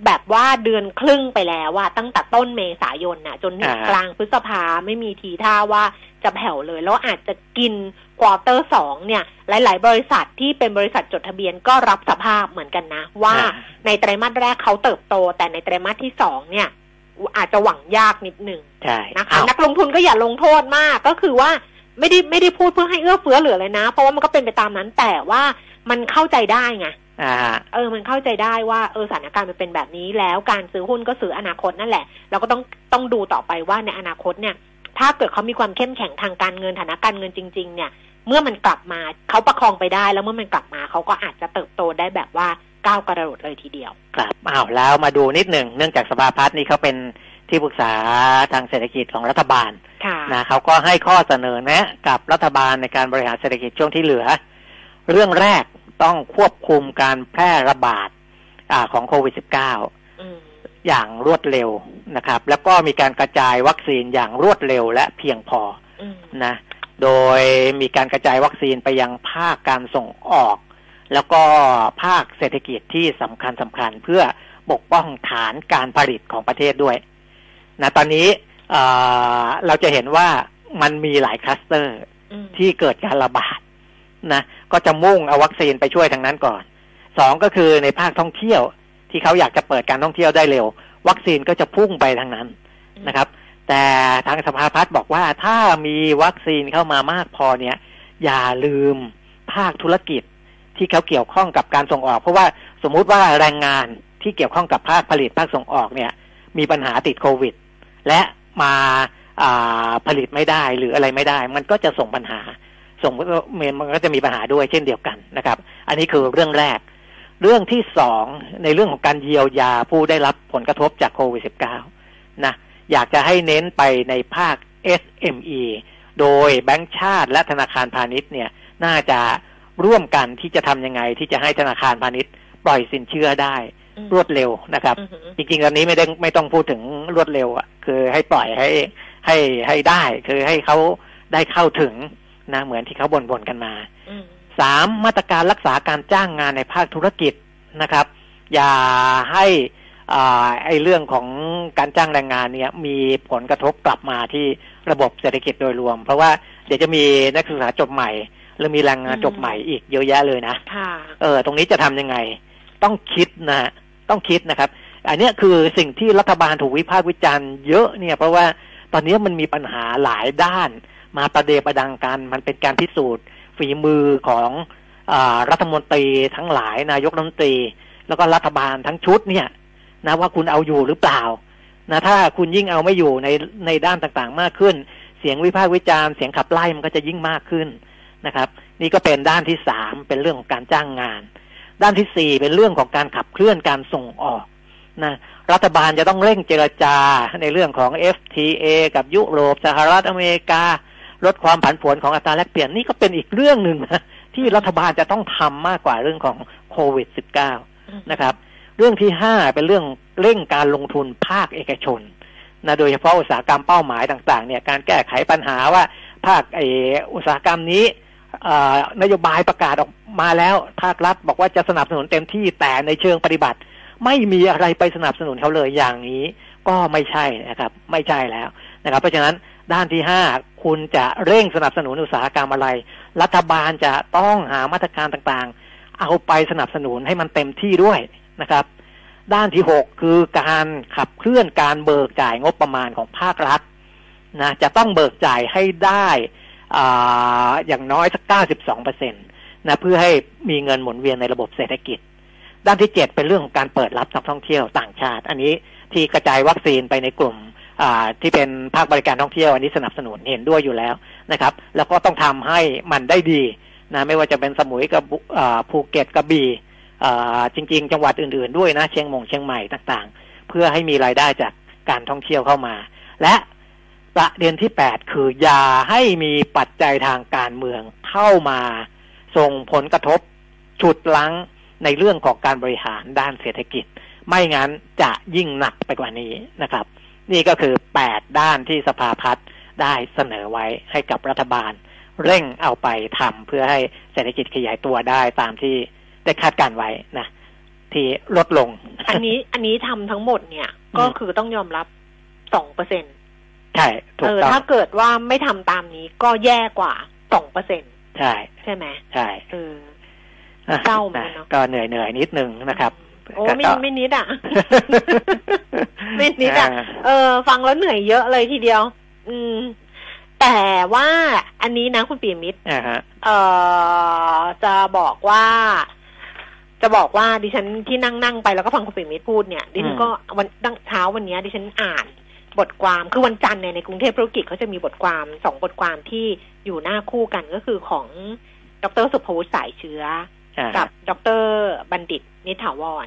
แบบว่าเดือนครึ่งไปแล้วว่าตั้งแต่ต้นเมษายนน่ะ จนถึงอ่ากลางพฤษภาไม่มีทีท่าว่าจะแผ่วเลย แล้วอาจจะกินควอเตอร์สองเนี่ย หลาย ๆ บริษัทที่เป็นบริษัทจดทะเบียนก็รับสภาพเหมือนกันนะ ว่าอ่าในไตรมาสแรกเขาเติบโต แต่ในไตรมาสที่สองเนี่ย อาจจะหวังยากนิดหนึ่งใช่นะคะอ้าวนักลงทุนก็อย่าลงโทษมากก็คือว่าไม่ได้ไม่ได้พูดเพื่อให้เอื้อเฟื้อเหลือเลยนะ เพราะว่ามันก็เป็นไปตามนั้นแต่ว่ามันเข้าใจได้ไงอ่า เออมันเข้าใจได้ว่าเออสถานการณ์มันเป็นแบบนี้ แล้วการซื้อหุ้นก็ซื้ออนาคตนั่นแหละ เราก็ต้องต้องดูต่อไปว่าในอนาคตเนี่ย ถ้าเกิดเขามีความเข้มแข็งทางการเงินฐานะการเงินจริง ๆ เนี่ย เมื่อมันกลับมาเขาประคองไปได้ แล้วเมื่อมันกลับมาเขาก็อาจจะเติบโตได้แบบว่าก้าวกระโดดเลยทีเดียว ครับอ้าวแล้วมาดูนิดหนึ่งเนื่องจากสภาพัฒน์นี่เขาเป็นที่ปรึกษาทางเศรษฐกิจของรัฐบาลค่ะนะเขาก็ให้ข้อเสนอแนะกับรัฐบาลในการบริหารเศรษฐกิจช่วงที่เหลือ เรื่องแรก ต้องควบคุมการแพร่ระบาดอาของโควิด -19 อืมอย่างรวดเร็วนะครับ แล้วก็มีการกระจายวัคซีนอย่างรวดเร็วและเพียงพออืมนะ โดยมีการกระจายวัคซีนไปยังภาคการส่งออก แล้วก็ภาคเศรษฐกิจที่สำคัญสำคัญเพื่อปกป้องฐานการผลิตของประเทศด้วยนะตอนนี้เอ่อเราจะเห็นว่ามันมีหลายคลัสเตอร์อืมที่เกิดการระบาดนะ ก็จะมุ่งเอาวัคซีนไปช่วยทางนั้นก่อนสองก็คือในภาคท่องเที่ยว ที่เขาอยากจะเปิดการท่องเที่ยวได้เร็ว วัคซีนก็จะพุ่งไปทางนั้นนะครับ แต่ทางสภาพัฒน์บอกว่าถ้ามีวัคซีนเข้ามามากพอเนี่ย อย่าลืมภาคธุรกิจที่เขาเกี่ยวข้องกับการส่งออก เพราะว่าสมมุติว่าแรงงานที่เกี่ยวข้องกับภาคผลิตภาคส่งออกเนี่ย มีปัญหาติดโควิด และมาาผลิตไม่ได้หรืออะไรไม่ได้ มันก็จะส่งปัญหา ส่งมันก็จะมีปัญหาด้วยเช่นเดียวกันนะครับ อันนี้คือเรื่องแรก เรื่องที่สองในเรื่องของการเยียวยาผู้ได้รับผลกระทบจากโควิด -19 นะอยากจะให้เน้นไปในภาค SME โดยแบงก์ชาติและธนาคารพาณิชย์เนี่ยน่าจะร่วมกันที่จะทำยังไงที่จะให้ธนาคารพาณิชย์ปล่อยสินเชื่อได้อืมรวดเร็วนะครับอืมจริงๆตอนนี้ไม่ได้ไม่ต้องพูดถึงรวดเร็วอะคือให้ปล่อยให้ให้ให้ได้ คือให้เขาได้เข้าถึง นะเหมือนที่เขาบ่นๆกันมาอืมสามมาตรการรักษาการจ้างงานในภาคธุรกิจนะครับ อย่าให้อ่าไอเรื่องของการจ้างแรงงานเนี่ย มีผลกระทบกลับมาที่ระบบเศรษฐกิจโดยรวม เพราะว่าเดี๋ยวจะมีนักศึกษาจบใหม่ หรือมีแรงงานจบใหม่อีกเยอะแยะเลยนะค่ะเออ ตรงนี้จะทำยังไง ต้องคิดนะฮะต้องคิดนะครับ อันเนี้ยคือสิ่งที่รัฐบาลถูกวิพากษ์วิจารณ์เยอะเนี่ย เพราะว่าตอนนี้มันมีปัญหาหลายด้าน มาประเดประดังกัน มันเป็นการพิสูจน์ฝีมือของอรัฐมนตรีทั้งหลายนายกรัฐมนตรี แล้วก็รัฐบาลทั้งชุดเนี่ยนะว่าคุณเอาอยู่หรือเปล่านะถ้าคุณยิ่งเอาไม่อยู่ในในด้านต่างๆมากขึ้น เสียงวิพากษ์วิจารณ์เสียงขับไล่มันก็จะยิ่งมากขึ้นนะครับ นี่ก็เป็นด้านที่สามเป็นเรื่องของการจ้างงาน ด้านที่สี่เป็นเรื่องของการขับเคลื่อนการส่งออกนะรัฐบาลจะต้องเร่งเจรจาในเรื่องของ FTA กับยุโรปสหรัฐอเมริกา ลดความผันผวนของอัตราแลกเปลี่ยนนี่ก็เป็นอีกเรื่องหนึ่งนะที่รัฐบาลจะต้องทำมากกว่าเรื่องของโควิด -19 นะครับ เรื่องที่ห้าเป็นเรื่องเร่งการลงทุนภาคเอกชนนะโดยเฉพาะอุตสาหกรรมเป้าหมายต่างๆ เนี่ยการแก้ไขปัญหาว่าภาคไออุตสาหกรรมนี้เอ่อนโยบายประกาศออกมาแล้วภาครัฐบอกว่าจะสนับสนุนเต็มที่แต่ในเชิงปฏิบัติ ไม่มีอะไรไปสนับสนุนเขาเลยอย่างนี้ ก็ไม่ใช่นะครับ ไม่ใช่แล้วนะครับ เพราะฉะนั้น ด้านที่ห้าคุณจะเร่งสนับสนุนอุตสาหกรรมอะไร รัฐบาลจะต้องหามาตรการต่างๆ เอาไปสนับสนุนให้มันเต็มที่ด้วยนะครับ ด้านที่หกคือการขับเคลื่อนการเบิกจ่ายงบประมาณของภาครัฐนะจะต้องเบิกจ่ายให้ได้อาอย่างน้อยสักเก้าสิบสองเปอร์เซ็นตนะเพื่อให้มีเงินหมุนเวียนในระบบเศรษฐกิจ ด้านที่เจ็ดเป็นเรื่องของการเปิดรับนักท่องเที่ยวต่างชาติ อันนี้ที่กระจายวัคซีนไปในกลุ่ม ที่เป็นภาคบริการท่องเที่ยวอันนี้สนับสนุนเห็นด้วยอยู่แล้วนะครับ แล้วก็ต้องทำให้มันได้ดีนะไม่ว่าจะเป็นสมุยกับบุภูเก็ตกระบี่จริง ๆ จังหวัดอื่นๆด้วยนะเชียงมงเชียงใหม่ต่างๆ เพื่อให้มีรายได้จากการท่องเที่ยวเข้ามา และประเด็นที่แปดคืออย่าให้มีปัจจัยทางการเมืองเข้ามาส่งผลกระทบฉุดลั้งในเรื่องของการบริหารด้านเศรษฐกิจ ไม่งั้นจะยิ่งหนักไปกว่านี้นะครับ นี่ก็คือแปดด้านที่สภาพัฒน์ได้เสนอไว้ให้กับรัฐบาล เร่งเอาไปทำเพื่อให้เศรษฐกิจขยายตัวได้ตามที่ได้คาดการไว้นะที่ลดลง อันนี้อันนี้ทำทั้งหมดเนี่ยอืมก็คือต้องยอมรับสองเปอร์เซ็นใช่ถูเอกอต้องถ้าเกิดว่าไม่ทำตามนี้ก็แย่กว่าสองเปอร์เซ็นใช่ ใช่ไหมใช่เอออะเศร้าเหมือนกันเนอะก็เหนื่อยเหนื่อยๆนิดนึงนะครับ โอ้ไม่ก็ไม่นิดอะ ไม่นิดอะาเออ ฟังแล้วเหนื่อยเยอะเลยทีเดียว อืม แต่ว่าอันนี้นะคุณปีมิตรอ่าฮะเอ่อจะบอกว่า จะบอกว่าดิฉันที่นั่งนั่งไปแล้วก็ฟังคุณปิ่มมิตรพูดเนี่ยดิฉันก็วันดังเช้าวันเนี้ยดิฉันอ่านบทความคือวันจันทร์เนี่ยในกรุงเทพธุรกิจเขาจะมีบทความสองบทความที่อยู่หน้าคู่กันก็คือของดรสุภวุฒิสายเชื้ออ่ากับดรบัณฑิตนิถาวร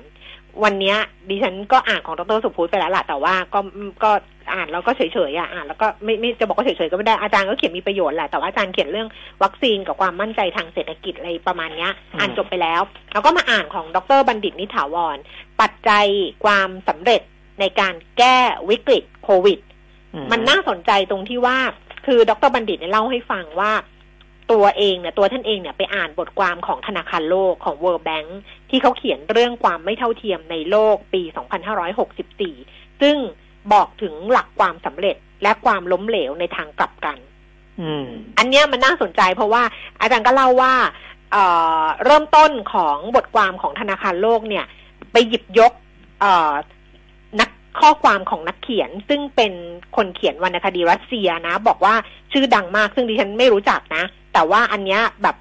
วันเนี้ยดิฉันก็อ่านของดรสุภูตไปแล้วล่ะแต่ว่าก็ก็อ่านแล้วก็เฉยๆอะอ่านแล้วก็ไม่ไม่จะบอกว่าเฉยๆก็ไม่ได้อาจารย์ก็เขียนมีประโยชน์แหละแต่ว่าอาจารย์เขียนเรื่องวัคซีนกับความมั่นใจทางเศรษฐกิจอะไรประมาณเนี้ย อ่านจบไปแล้ว แล้วก็มาอ่านของดรบัณฑิตนิถาวร ปัจจัยความสำเร็จในการแก้วิกฤตโควิดอืมันน่าสนใจตรงที่ว่าคือดรบัณฑิตเนี่ยเล่าให้ฟังว่า ตัวเองเนี่ยตัวท่านเองเนี่ยไปอ่านบทความของธนาคารโลกของ World Bank ที่เขาเขียนเรื่องความไม่เท่าเทียมในโลกปี 2564 ซึ่งบอกถึงหลักความสำเร็จและความล้มเหลวในทางกลับกันอืมอันเนี้ยมันน่าสนใจเพราะว่าอาจารย์ก็เล่าว่าเอ่อเริ่มต้นของบทความของธนาคารโลกเนี่ย ไปหยิบยกเอ่อนักข้อความของนักเขียน ซึ่งเป็นคนเขียนวรรณคดีรัสเซียนะ บอกว่าชื่อดังมากซึ่งดิฉันไม่รู้จักนะ แต่ว่าอันเนี้ยแบบ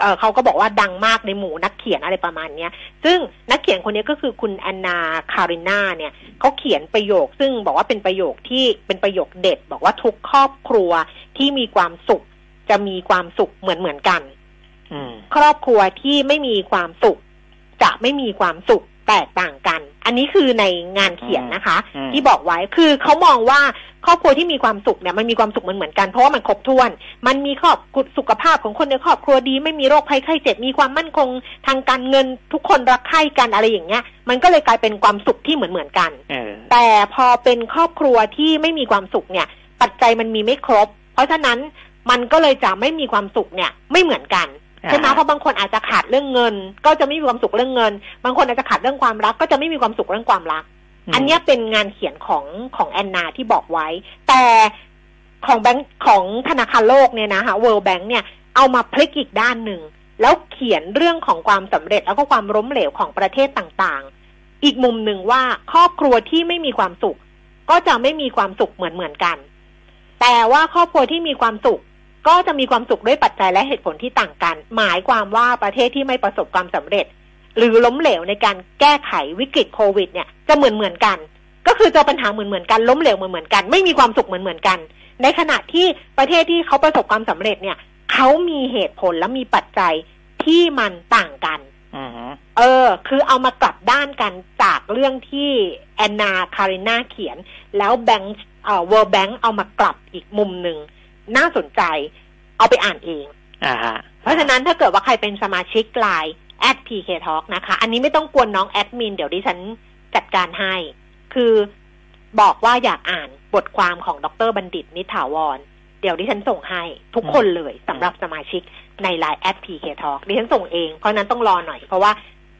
เอ่อเขาก็บอกว่าดังมากในหมู่นักเขียนอะไรประมาณเนี้ย ซึ่งนักเขียนคนนี้ก็คือคุณแอนนาคาริน่าเนี่ยเขาเขียนประโยค ซึ่งบอกว่าเป็นประโยคที่เป็นประโยคเด็ด บอกว่าทุกครอบครัวที่มีความสุขจะมีความสุขเหมือนเหมือนๆกันอืมครอบครัวที่ไม่มีความสุข จะไม่มีความสุข แตกต่างกัน อันนี้คือในงานเขียนนะคะอืมที่บอกไว้คือเขามองว่าครอบครัวที่มีความสุขเนี่ยมันมีความสุขมันเหมือนกันเพราะว่ามันครบถ้วน มันมีครอบสุขภาพของคนในครอบครัวดี ไม่มีโรคภัยไข้เจ็บมีความมั่นคงทางการเงินทุกคนรักใคร่กันอะไรอย่างเงี้ย มันก็เลยกลายเป็นความสุขที่เหมือนเหมือนๆกันเออแต่พอเป็นครอบครัวที่ไม่มีความสุขเนี่ย ปัจจัยมันมีไม่ครบ เพราะฉะนั้นมันก็เลยจะไม่มีความสุขเนี่ยไม่เหมือนกัน ใช่ไหมอ่าเพราะบางคนอาจจะขาดเรื่องเงิน ก็จะไม่มีความสุขเรื่องเงิน บางคนอาจจะขาดเรื่องความรัก ก็จะไม่มีความสุขเรื่องความรัก อันเนี้ยเป็นงานเขียนของของแอนนาที่บอกไว้ แต่ของแบงค์ของธนาคารโลกเนี่ยนะคะ World Bank เนี่ยเอามาพลิกอีกด้านหนึ่ง แล้วเขียนเรื่องของความสำเร็จแล้วก็ความล้มเหลวของประเทศต่างๆ อีกมุมหนึ่งว่าครอบครัวที่ไม่มีความสุข ก็จะไม่มีความสุขเหมือนเหมือนๆกัน แต่ว่าครอบครัวที่มีความสุข ก็จะมีความสุขด้วยปัจจัยและเหตุผลที่ต่างกัน หมายความว่าประเทศที่ไม่ประสบความสำเร็จ หรือล้มเหลวในการแก้ไขวิกฤตโควิด เนี่ยจะเหมือนเหมือนๆกัน ก็คือเจอปัญหาเหมือนเหมือนๆกันล้มเหลวเหมือนเหมือนๆกัน ไม่มีความสุขเหมือนเหมือนๆกัน ในขณะที่ประเทศที่เขาประสบความสำเร็จเนี่ยเขามีเหตุผลและมีปัจจัยที่มันต่างกันอืมเออ คือเอามากลับด้านกันจากเรื่องที่แอนนาคาริน่าเขียน แล้วแบงค์เอ่อ World Bank เอามากลับอีกมุมหนึ่ง น่าสนใจ เอาไปอ่านเองอ่าฮะเพราะฉะนั้นถ้าเกิดว่าใครเป็นสมาชิกไลน์แอด PK Talk นะคะ อันนี้ไม่ต้องกวนน้องแอดมิน เดี๋ยวดิฉันจัดการให้ คือบอกว่าอยากอ่านบทความของดรบัณฑิตนิจถาวร เดี๋ยวดิฉันส่งให้ทุกคนเลยสำหรับสมาชิกในไลน์แอด PK Talk ดิฉันส่งเอง เพราะฉะนั้นต้องรอหน่อย เพราะว่า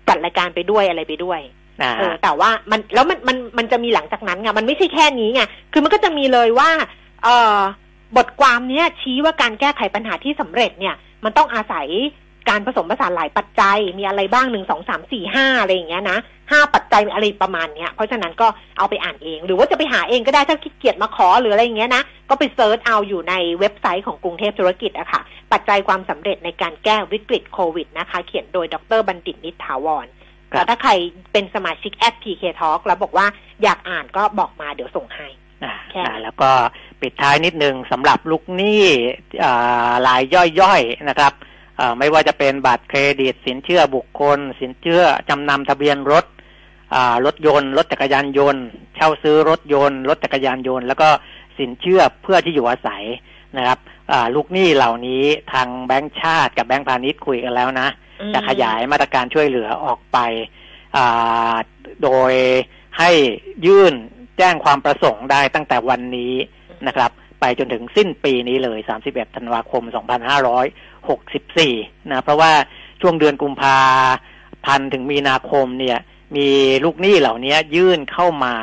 จัดรายการไปด้วยอะไรไปด้วยอ่าเออแต่ว่ามันแล้วมันมันมันจะมีหลังจากนั้นไงมันไม่ใช่แค่นี้ไงคือมันก็จะมีเลยว่า เอ่อ บทความเนี้ยชี้ว่าการแก้ไขปัญหาที่สำเร็จเนี่ย มันต้องอาศัยการผสมผสานหลายปัจจัย มีอะไรบ้างหนึ่งสองสามสี่ห้าอะไรอย่างเงี้ยนะห้าปัจจัยอะไรประมาณเนี้ย เพราะฉะนั้นก็เอาไปอ่านเอง หรือว่าจะไปหาเองก็ได้ถ้าขี้เกียจมาขอหรืออะไรอย่างเงี้ยนะ ก็ไป search เอาอยู่ในเว็บไซต์ของกรุงเทพธุรกิจอะค่ะ ปัจจัยความสำเร็จในการแก้วิกฤตโควิดนะคะ เขียนโดยดรบัณฑิตนิถาวรแล้วถ้าใครเป็นสมาชิกแอด PK Talk แล้วบอกว่าอยากอ่านก็บอกมาเดี๋ยวส่งให้ อ่าแค่นั้นอ่าแล้วก็ปิดท้ายนิดนึงสำหรับลูกหนี้อ่ารายย่อยๆนะครับอ่าไม่ว่าจะเป็นบัตรเครดิต สินเชื่อบุคคล สินเชื่อจำนำทะเบียนรถอ่ารถยนต์ รถจักรยานยนต์ เช่าซื้อรถยนต์ รถจักรยานยนต์ แล้วก็สินเชื่อเพื่อที่อยู่อาศัยนะครับอ่าลูกหนี้เหล่านี้ทางแบงก์ชาติกับแบงก์พาณิชย์คุยกันแล้วนะอืมจะขยายมาตรการช่วยเหลือออกไปอ่าโดยให้ยื่น แจ้งความประสงค์ได้ตั้งแต่วันนี้นะครับ ไปจนถึงสิ้นปีนี้เลย 31 ธันวาคม 2564 นะ เพราะว่าช่วงเดือนกุมภาพันธ์ถึงมีนาคมเนี่ย มีลูกหนี้เหล่านี้ยื่นเข้ามา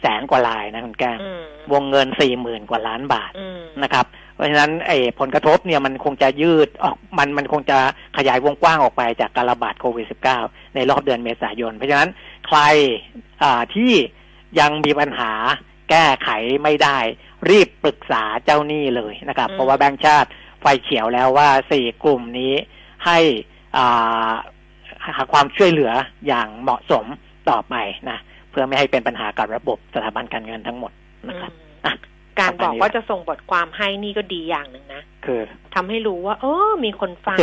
แสนกว่ารายนะคุณแก้มอืมวงเงิน40,000กว่าล้านบาทอืมนะครับ เพราะฉะนั้นไอ้ผลกระทบเนี่ยมันคงจะยืดออกมันมันคงจะขยายวงกว้างออกไปจากการระบาดโควิด -19 ในรอบเดือนเมษายน เพราะฉะนั้นใครอ่าที่ ยังมีปัญหาแก้ไขไม่ได้ รีบปรึกษาเจ้าหนี้เลยนะครับอืมเพราะว่าแบงก์ชาติไฟเขียวแล้วว่าสี่กลุ่มนี้ให้อ่าหาความช่วยเหลืออย่างเหมาะสมต่อไปนะเพื่อไม่ให้เป็นปัญหากับระบบสถาบันการเงินทั้งหมดนะครับอืมอะการบอกประมาณนี้ว่าจะส่งบทความให้นี่ก็ดีอย่างหนึ่งนะคือทำให้รู้ว่า เออมีคนฟัง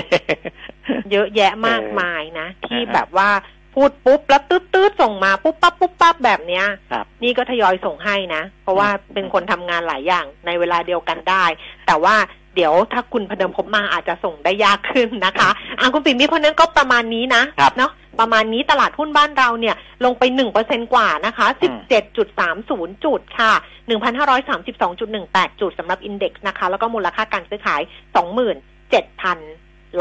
เยอะแยะมากมายนะ ที่อ่าฮะแบบว่า พูดปุ๊บแล้วตืดตืดๆส่งมาปุ๊บปั๊บปุ๊บปั๊บแบบเนี้ยครับนี่ก็ทยอยส่งให้นะ เพราะว่าอืมเป็นคนทำงานหลายอย่างในเวลาเดียวกันได้ แต่ว่าเดี๋ยวถ้าคุณพเดิมพบมาอาจจะส่งได้ยากขึ้นนะคะอะคุณปิ่มมีเพราะฉะนั้นก็ประมาณนี้นะครับเนาะประมาณนี้ตลาดหุ้นบ้านเราเนี่ยลงไปหนึ่งเปอร์เซ็นกว่านะคะสิบเจ็ดจุดสามศูนย์จุดค่ะหนึ่งพันห้าร้อยสามสิบสองจุดหนึ่งแปดจุดสำหรับอินเด็กซ์นะคะ แล้วก็มูลค่าการซื้อขายสองหมื่นเจ็ดพัน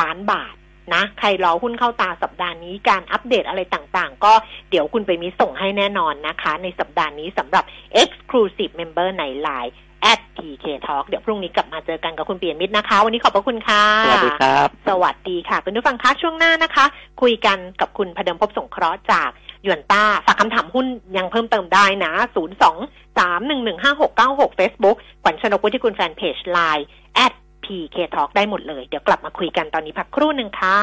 ล้านบาท นะ ใครรอหุ้นเข้าตาสัปดาห์นี้การอัปเดตอะไรต่างๆ ก็เดี๋ยวคุณไปมีส่งให้แน่นอนนะคะ ในสัปดาห์นี้สำหรับ Exclusive Member ใน Line at TK Talk เดี๋ยวพรุ่งนี้กลับมาเจอกันกับคุณเปียมิตรนะคะ วันนี้ขอบพระคุณค่ะ สวัสดีครับ สวัสดีค่ะ คุณผู้ฟังคะช่วงหน้านะคะ คุยกันกับคุณพเดิมพบสงเคราะห์จากยวนต้าฝากคำถามหุ้นยังเพิ่มเติมได้นะ 0 2 3 1 1 5 6 9 6 Facebook ขวัญชนกวุฒิกุลแฟนเพจ Line at PK Talk ได้หมดเลย เดี๋ยวกลับมาคุยกันตอนนี้พักครู่หนึ่งค่ะ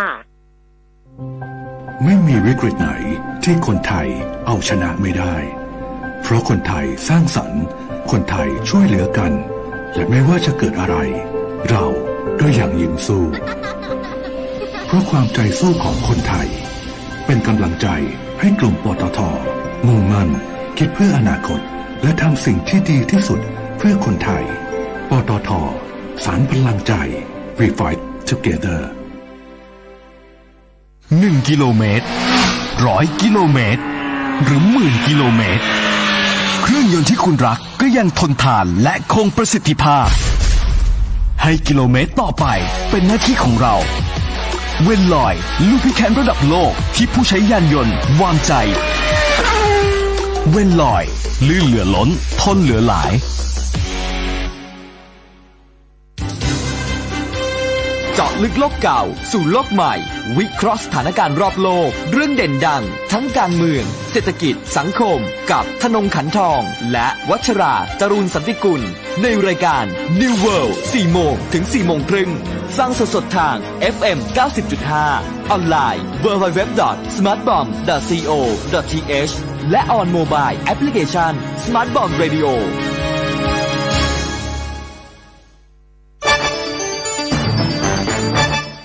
ไม่มีวิกฤตไหนที่คนไทยเอาชนะไม่ได้ เพราะคนไทยสร้างสรรค์ คนไทยช่วยเหลือกัน และไม่ว่าจะเกิดอะไร เราก็ยังยิ้มสู้ เพราะความใจสู้ของคนไทย เป็นกำลังใจให้กลุ่มปตทมุ่งมั่นคิดเพื่ออนาคต และทำสิ่งที่ดีที่สุดเพื่อคนไทย ปตท สารพลังใจ We Fight Together หนึ่งกิโลเมตรร้อยกิโลเมตร หรือหมื่นกิโลเมตร เครื่องยนต์ที่คุณรักก็ยังทนทานและคงประสิทธิภาพ ให้กิโลเมตรต่อไปเป็นหน้าที่ของเราเวลลอยลูบริแคนท์ระดับโลกที่ผู้ใช้ยานยนต์วางใจ เวลลอย ลื่นเหลือล้น ทนเหลือหลายาะลึกโลกเก่า สู่โลกใหม่ วิเคราะห์สถานการณ์รอบโลก เรื่องเด่นดัง ทั้งการเมือง เศรษฐกิจ สังคม กับธนงขันทอง และวัชราจรูนสันติกุล ในรายการ New World 4โมงถึง4โมงครึ่งฟังสดๆทาง FM 90.5 ออนไลน์ www.smartbomb.co.th และ on mobile application Smart Bomb Radio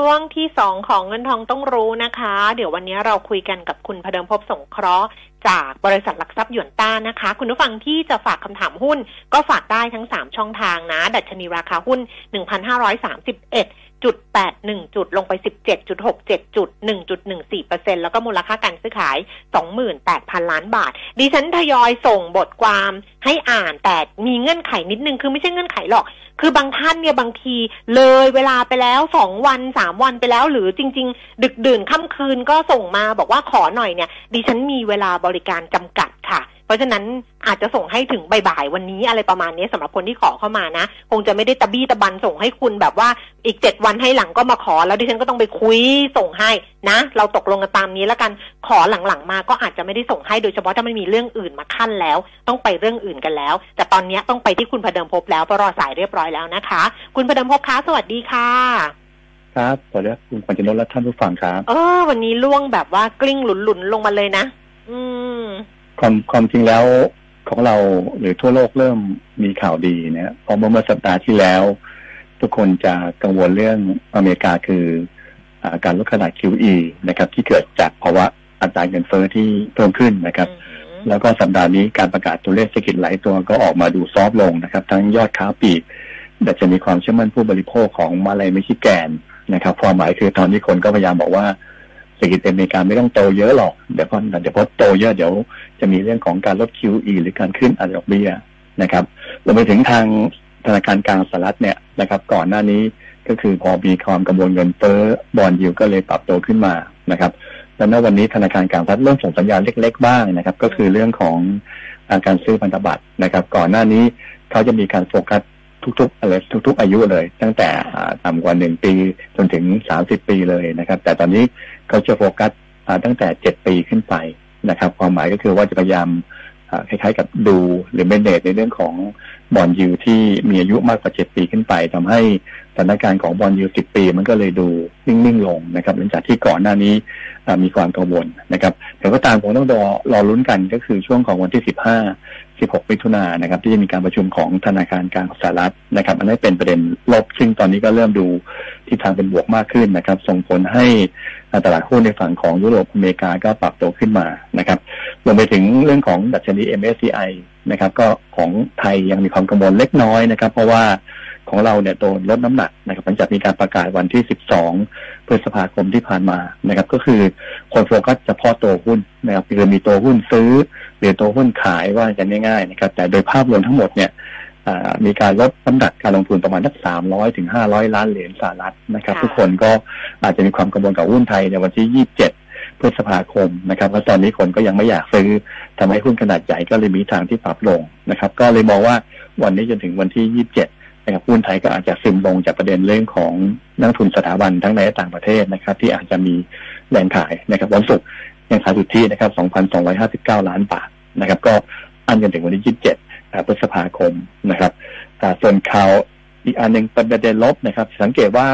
ช่วงที่สองของเงินทองต้องรู้นะคะ เดี๋ยววันนี้เราคุยกันกับคุณพเดิมพบสงเคราะห์จากบริษัทหลักทรัพย์หยวนต้านะคะ คุณผู้ฟังที่จะฝากคำถามหุ้น ก็ฝากได้ทั้ง 3 ช่องทางนะ ดัชนีราคาหุ้น 1,531 10.81จุดลงไป17.67จุด1.14%แล้วก็มูลค่าการซื้อขาย28,000ล้านบาท ดิฉันทยอยส่งบทความให้อ่านแต่มีเงื่อนไขนิดนึง คือไม่ใช่เงื่อนไขหรอก คือบางท่านเนี่ยบางทีเลยเวลาไปแล้วสองวันสามวันไปแล้ว หรือจริง ๆ ดึกดื่นค่ำคืนก็ส่งมาบอกว่าขอหน่อยเนี่ย ดิฉันมีเวลาบริการจำกัดค่ะ เพราะฉะนั้นอาจจะส่งให้ถึงบ่ายๆวันนี้อะไรประมาณนี้สำหรับคนที่ขอเข้ามานะ คงจะไม่ได้ตะบี้ตะบันส่งให้คุณแบบว่าอีกเจ็ดวันให้หลังก็มาขอ แล้วดิฉันก็ต้องไปคุยส่งให้นะ เราตกลงกันตามนี้แล้วกันขอหลังๆมาก็อาจจะไม่ได้ส่งให้โดยเฉพาะถ้ามันมีเรื่องอื่นมาขั้นแล้ว ต้องไปเรื่องอื่นกันแล้ว แต่ตอนนี้ต้องไปที่คุณพเดิมพบแล้วเพราะรอสายเรียบร้อยแล้วนะคะ คุณพเดิมพบคะสวัสดีค่ะครับสวัสดีครับคุณขวัญชนนท์และท่านผู้ฟังครับ เออ วันนี้ล่วงแบบว่ากลิ้งหลุนๆลงมาเลยนะ อืม ความความจริงแล้วของเราหรือทั่วโลกเริ่มมีข่าวดีเนี่ยเพราะเมื่อสัปดาห์ที่แล้ว ทุกคนจะกังวลเรื่องอเมริกาคืออาการลดขนาด QE นะครับ ที่เกิดจากภาวะอัตราเงินเฟ้อที่เพิ่มขึ้นนะครับ แล้วก็สัปดาห์นี้การประกาศตัวเลขเศรษฐกิจหลายตัวก็ออกมาดูซอฟต์ลงนะครับ ทั้งยอดค้าปลีกดัชนีความเชื่อมั่นผู้บริโภคของมาเลย์มิชิแกนนะครับความหมายคือตอนนี้คนก็พยายามบอกว่า เศรษฐกิจอเมริกาไม่ต้องโตเยอะหรอก เดี๋ยวพอเดี๋ยวพอโตเยอะเดี๋ยวจะมีเรื่องของการลด QE หรือการขึ้นอัตราดอกเบี้ยนะครับรวมไปถึงทางธนาคารกลางสหรัฐเนี่ยนะครับ ก่อนหน้านี้ก็คือพอมีความกังวลเงินเฟ้อบอลยิวก็เลยปรับตัวขึ้นมานะครับแล้วณวันนี้ธนาคารกลางสหรัฐเริ่มส่งสัญญาณเล็ก ๆ บ้างนะครับ ก็คือเรื่องของอาการซื้อพันธบัตรนะครับ ก่อนหน้านี้เขาจะมีการโฟกัสทุกๆอะไรทุก ๆ อายุเลย ตั้งแต่ต่ำกว่าหนึ่งปีจนถึงสามสิบปีเลยนะครับ แต่ตอนนี้ เขาจะโฟกัสตั้งแต่เจ็ดปีขึ้นไปนะครับ ความหมายก็คือว่าจะพยายามคล้ายๆกับดูหรือเมนเนตในเรื่องของบอลยูที่มีอายุมากกว่าเจ็ดปีขึ้นไปทำให้สถานการณ์ของบอลยูสิบปี มันก็เลยดูนิ่งๆลงนะครับ หลังจากที่ก่อนหน้านี้มีความกังวลนะครับแต่ก็ตามผมต้องรอรอลุ้นกันก็คือช่วงของวันที่สิบห้า16มิถุนายนนะครับ ที่จะมีการประชุมของธนาคารกลางสหรัฐนะครับ อันนี้เป็นประเด็นลบซึ่งตอนนี้ก็เริ่มดู ที่ทางเป็นบวกมากขึ้นนะครับ ส่งผลให้ตลาดหุ้นในฝั่งของยุโรปอเมริกาก็ปรับตัวขึ้นมานะครับรวมไปถึงเรื่องของดัชนี MSCI นะครับ ก็ของไทยยังมีความกังวลเล็กน้อยนะครับ เพราะว่าของเราเนี่ยโดนลดน้ำหนักนะครับหลังจากมีการประกาศวันที่ 12 พฤษภาคมที่ผ่านมานะครับ ก็คือคนโฟกัสเฉพาะตัวหุ้นนะครับคือมีตัวหุ้นซื้อหรือตัวหุ้นขายว่ากันง่ายๆนะครับ แต่โดยภาพรวมทั้งหมดเนี่ย มีการลดน้ำหนักการลงทุนประมาณสักสามร้อยถึงห้าร้อยล้านเหรียญสหรัฐนะครับ ทุกคนก็อาจจะมีความกังวลกับหุ้นไทยในวันที่ยี่สิบเจ็ดพฤษภาคมนะครับเพราะตอนนี้คนก็ยังไม่อยากซื้อทำให้หุ้นขนาดใหญ่ก็เลยมีทางที่ปรับลงนะครับ ก็เลยมองว่าวันนี้จนถึงวันที่ยี่สิบเจ็ดนะครับหุ้นไทยก็อาจจะซึมลงจากประเด็นเรื่องของนักทุนสถาบันทั้งในและต่างประเทศนะครับ ที่อาจจะมีแรงขายนะครับวันศุกร์ยังขายสุทธินะครับ 2,259 ล้านบาทนะครับ ก็อันกันถึงวันที่ 27 พฤษภาคมนะครับส่วนข่าวอีกอันหนึ่งเป็นประเด็นลบนะครับ สังเกตว่า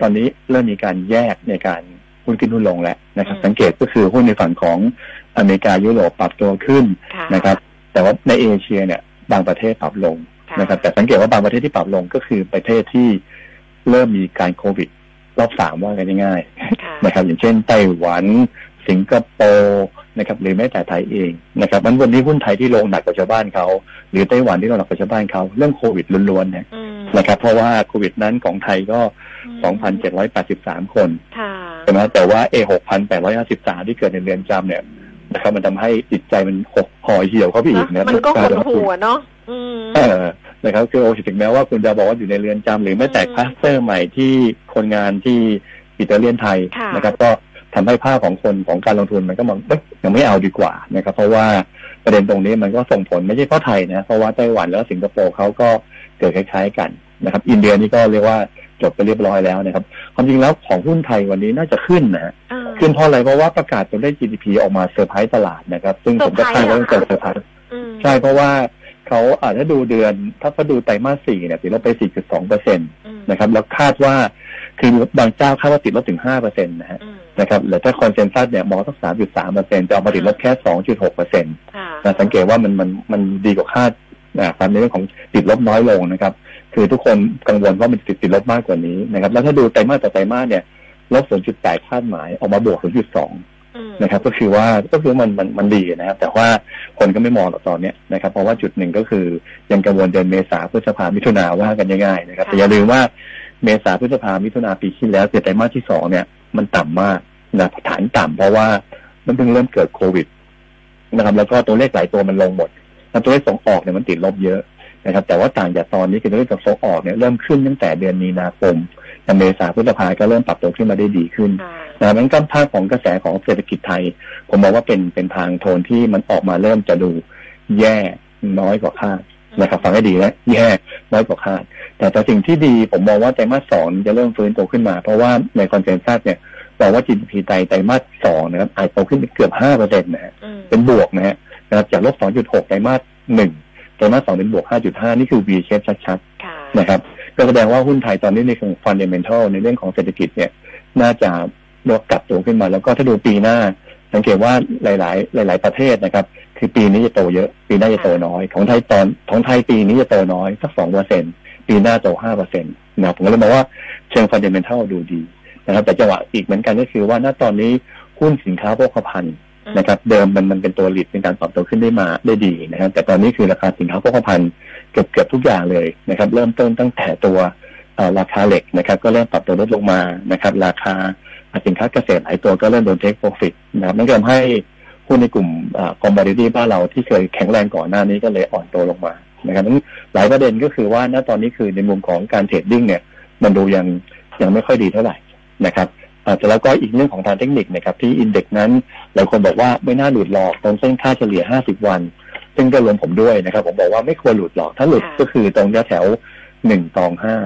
ตอนนี้เริ่มมีการแยกในการหุ้นขึ้นหุ้นลงแล้วนะครับ สังเกตก็คือหุ้นในฝั่งของอเมริกายุโรปปรับตัวขึ้นนะครับ แต่ว่าในเอเชียเนี่ยบางประเทศปรับลงนะครับ แต่สังเกตว่าบางประเทศที่ปรับลงก็คือประเทศที่เริ่มมีการโควิด รอบสามว่ากันง่ายๆนะครับ อย่างเช่นไต้หวัน สิงคโปร์ นะครับหรือแม้แต่ไทยเองนะครับมันวันนี้หุ้นไทยที่ลงหนักกว่าชาวบ้านเขาหรือไต้หวันที่ลงหนักกว่าชาวบ้านเขาเรื่องโควิดล้วนๆเนี่ยนะครับ เพราะว่าโควิดนั้นของไทยก็ 2,783 คนใช่ไหมแต่ว่าเอ6,853 ที่เกิดในเรือนจำเนี่ยนะครับมันทำให้จิตใจมันหกหอยเหี่ยวเข้าไปอีกนะมันก็หดหัวเนาะเออนะครับคือโอถึงแม้ว่าคุณจะบอกว่าอยู่ในเรือนจำหรือแม้แต่คลัสเตอร์ใหม่ที่คนงานที่อิตาเลียนไทยนะครับ ก็ ทำให้ภาพของคนของการลงทุนมันก็มองยังไม่เอาดีกว่านะครับ เพราะว่าประเด็นตรงนี้มันก็ส่งผลไม่ใช่เพราะไทยนะเพราะว่าไต้หวันแล้วสิงคโปร์เขาก็เกิดคล้าย ๆ กันนะครับ อินเดียนี่ก็เรียกว่าจบไปเรียบร้อยแล้วนะครับ ความจริงแล้วของหุ้นไทยวันนี้น่าจะขึ้นนะขึ้นเพราะอะไรเพราะว่าประกาศตัวเลข GDP ออกมาเซอร์ไพรส์ตลาดนะครับ ซึ่งผมก็คาดว่าจะเซอร์ไพรส์ใช่เพราะว่าเขาอาจจะดูเดือนถ้าเขาดูไตรมาสสี่เนี่ยติดลบไป 4.2เปอร์เซ็นต์นะครับ แล้วคาดว่า คือบางเจ้าคาดว่าติดลบถึง5เปอร์เซ็นต์นะฮะนะครับหรือถ้า consensus เนี่ยมองสัก3.3เปอร์เซ็นต์จะเอามาติดลบแค่2.6เปอร์เซ็นต์นะสังเกตว่ามันมันมันดีกว่าคาดนะความในเรื่องของติดลบน้อยลงนะครับ คือทุกคนกังวลว่ามันติดติดลบมากกว่านี้นะครับ แล้วถ้าดูไตรมาสต่อไตรมาสเนี่ยลบ0.8คาดหมายออกมาบวก0.2นะครับ ก็คือว่าก็คือมันมันมันดีนะครับ แต่ว่าคนก็ไม่มองหรอกตอนนี้นะครับ เพราะว่าจุดหนึ่งก็คือยังกังวลเดือนเมษาพฤษภามิถุนาว่ากันง่ายๆนะครับ แต่อย่าลืมว่า เมษาพฤษภามิถุนาปีที่แล้วคือไตรมาสที่สองเนี่ย มันต่ำมากนะฐานต่ำเพราะว่ามันเพิ่งเริ่มเกิดโควิดนะครับ แล้วก็ตัวเลขหลายตัวมันลงหมดแล้วตัวเลขส่งออกเนี่ยมันติดลบเยอะนะครับ แต่ว่าต่างจากตอนนี้คือตัวเลขส่งออกเนี่ยเริ่มขึ้นตั้งแต่เดือนมีนาคมแต่เมษาพฤษภาก็เริ่มปรับตัวขึ้นมาได้ดีขึ้นค่ะนะมันก็ภาพของกระแสของเศรษฐกิจไทย ผมมองว่าเป็นเป็นทางโทนที่มันออกมาเริ่มจะดูแย่น้อยกว่าคาด นะครับฟังให้ดีนะแย่น้อยกว่าคาด แต่แต่สิ่งที่ดีผมมองว่าไตรมาสสองจะเริ่มฟื้นตัวขึ้นมา เพราะว่าในคอนเซนแซสเนี่ยบอกว่า GDP ไทยไตรมาสสองนะครับอาจโตขึ้นไปเกือบห้าเปอร์เซ็นต์นะฮะอืมเป็นบวกนะฮะนะครับจากลบ2.6ไตรมาสหนึ่งไตรมาสสองเป็นบวก5.5นี่คือ V shape ชัดค่ะๆนะครับก็แสดงว่าหุ้นไทยตอนนี้ในเชิง fundamental ในเรื่องของเศรษฐกิจเนี่ยน่าจะลดกลับตัวขึ้นมา แล้วก็ถ้าดูปีหน้า สังเกตว่าหลาย ๆ หลาย ๆ ประเทศนะครับ คือปีนี้จะโตเยอะ ปีหน้าจะโตน้อย ของไทยตอนของไทยปีนี้จะโตน้อยสักสองเปอร์เซ็นปีหน้าโตห้าเปอร์เซ็นต์นะครับผมก็เลยมองว่าเชิง fundamental ดูดีนะครับ แต่จังหวะอีกเหมือนกันก็คือว่าณตอนนี้หุ้นสินค้าโภคภัณฑ์นะครับ เดิมมันมันเป็นตัวหลีดในการปรับตัวขึ้นได้มาได้ดีนะครับ แต่ตอนนี้คือราคาสินค้าโภคภัณฑ์เกือบเกือบทุกอย่างเลยนะครับ เริ่มต้นตั้งแต่ตัวเอ่อราคาเหล็กนะครับ ก็เริ่มปรับตัวลดลงมานะครับ ราคาสินค้าเกษตรหลายตัวก็เริ่มโดนเทคโปรฟิตนะครับนั่นก็ทำให้ หุ้นในกลุ่มคอมบอดิตี้บ้านเราที่เคยแข็งแรงก่อนหน้านี้ก็เลยอ่อนตัวลงมานะครับนั้นหลายประเด็นก็คือว่าณตอนนี้คือในมุมของการ trading เนี่ย มันดูยังยังไม่ค่อยดีเท่าไหร่นะครับอ่าแต่แล้วก็อีกเรื่องของทางเทคนิคนะครับที่ index นั้นหลายคนบอกว่าไม่น่าหลุดหรอกตรงเส้นค่าเฉลี่ย 50 วัน ซึ่งก็รวมผมด้วยนะครับ ผมบอกว่าไม่ควรหลุดหรอกถ้าหลุดค่ะก็คือตรงแถวหนึ่งตองห้า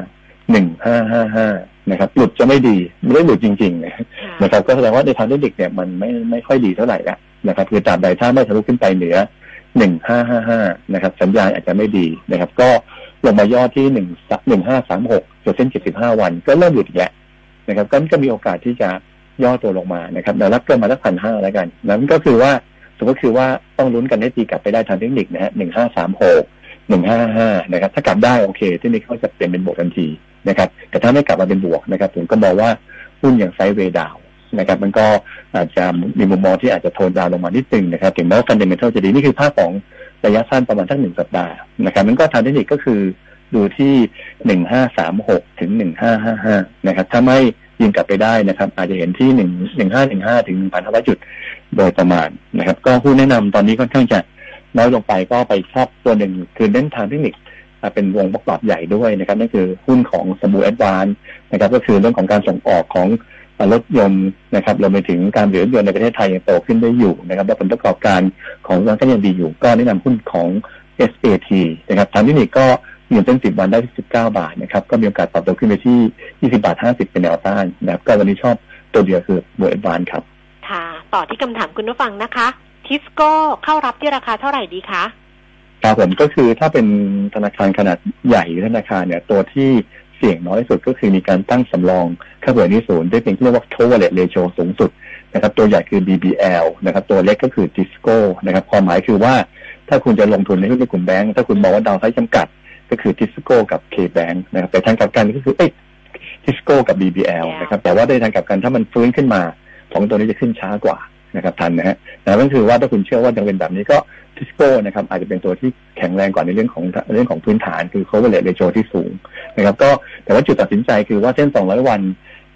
หนึ่งห้าห้าห้านะครับหลุดจะไม่ดีไม่ได้หลุดจริงๆนะค่ะนะครับก็แสดงว่าในทางเทคนิคเนี่ยมันไม่ไม่ค่อยดีเท่าไหร่ละ นะครับคือตราบใดถ้าไม่ทะลุขึ้นไปเหนือหนึ่งห้าห้าห้านะครับ สัญญาณอาจจะไม่ดีนะครับ ก็ลงมาย่อที่หนึ่งหนึ่งห้าสามหกจุดเส้นเจ็ดสิบห้าวัน ก็เริ่มหลุดแล้วนะครับก็ก็มีโอกาสที่จะย่อตัวลงมานะครับแต่รับเกินมาสักพันห้าแล้วกันนั้นก็คือว่าสมมติคือว่าต้องลุ้นกันให้ตีกลับไปได้ทางเทคนิคนะฮะหนึ่งห้าสามหกหนึ่งห้าห้านะครับ ถ้ากลับได้โอเคเทคนิคก็จะเปลี่ยนเป็นบวกทันทีนะครับ แต่ถ้าไม่กลับมาเป็นบวกนะครับ ผมก็มองว่าหุ้นอย่าง sideway down นะครับมันก็อาจจะมีมุมมองที่อาจจะ tone down ลงมานิดนึงนะครับถึงแม้ว่า fundamental จะดีนี่คือภาพของระยะสั้นประมาณทั้งหนึ่งสัปดาห์นะครับมันก็ทางเทคนิคก็คือดูที่หนึ่งห้าสามหกถึงหนึ่งห้าห้าห้านะครับถ้าไม่ยิงกลับไปได้นะครับ อาจจะเห็นที่หนึ่งหนึ่งห้าหนึ่งห้าถึงหนึ่งพันห้าร้อยจุดโดยประมาณนะครับ ก็หุ้นแนะนำตอนนี้ค่อนข้างจะน้อยลงไปก็ไปชอบตัวหนึ่งคือเล่นทางเทคนิคเป็นวงประกอบใหญ่ด้วยนะครับนั่นคือหุ้นของสมูแอดวานนะครับ ก็คือเรื่องของการส่งออกของ รถยนต์นะครับรวมไปถึงการผลิตรถยนต์ในประเทศไทยยังโตขึ้นได้อยู่นะครับและผลประกอบการของร้านก็ยังดีอยู่ ก็แนะนำหุ้นของ SAT นะครับทางเทคนิคก็ยืนเส้นสิบวันได้ที่สิบเก้าบาทนะครับก็มีโอกาสปรับตัวขึ้นไปที่ยี่สิบาทห้าสิบเป็นแนวต้านนะครับก็วันนี้ชอบตัวเดียวคือโบเอ็ดวานครับ ค่ะ ต่อที่คำถามคุณผู้ฟังนะคะทิสโก้เข้ารับที่ราคาเท่าไหร่ดีคะครับผมก็คือถ้าเป็นธนาคารขนาดใหญ่หรือธนาคารเนี่ยตัวที่เสี่ยงน้อยสุดก็คือมีการตั้งสำรองค่าเบื่อหนี้ศูนย์ได้เป็นที่เรียกว่า coverage ratio สูงสุดนะครับตัวใหญ่คือ BBL นะครับตัวเล็กก็คือ Tisco นะครับความหมายคือว่าถ้าคุณจะลงทุนในหุ้นในกลุ่มแบงก์ถ้าคุณมองว่าดาวไซด์จำกัด ก็คือ Tisco กับ K-Bank นะครับแต่ทางกลับกันก็คือเอ้ย Tisco กับ BBL นะครับแต่ว่าในทางกลับกันถ้ามันฟื้นขึ้นมาของตัวนี้จะขึ้นช้ากว่า นะครับทันนะฮะแต่นั่นคือว่าถ้าคุณเชื่อว่ายังเป็นแบบนี้ก็ทิสโก้นะครับอาจจะเป็นตัวที่แข็งแรงกว่าในเรื่องของเรื่องของพื้นฐานคือ coverage ratio ที่สูงนะครับก็แต่ว่าจุดตัดสินใจคือว่าเส้น 200 วัน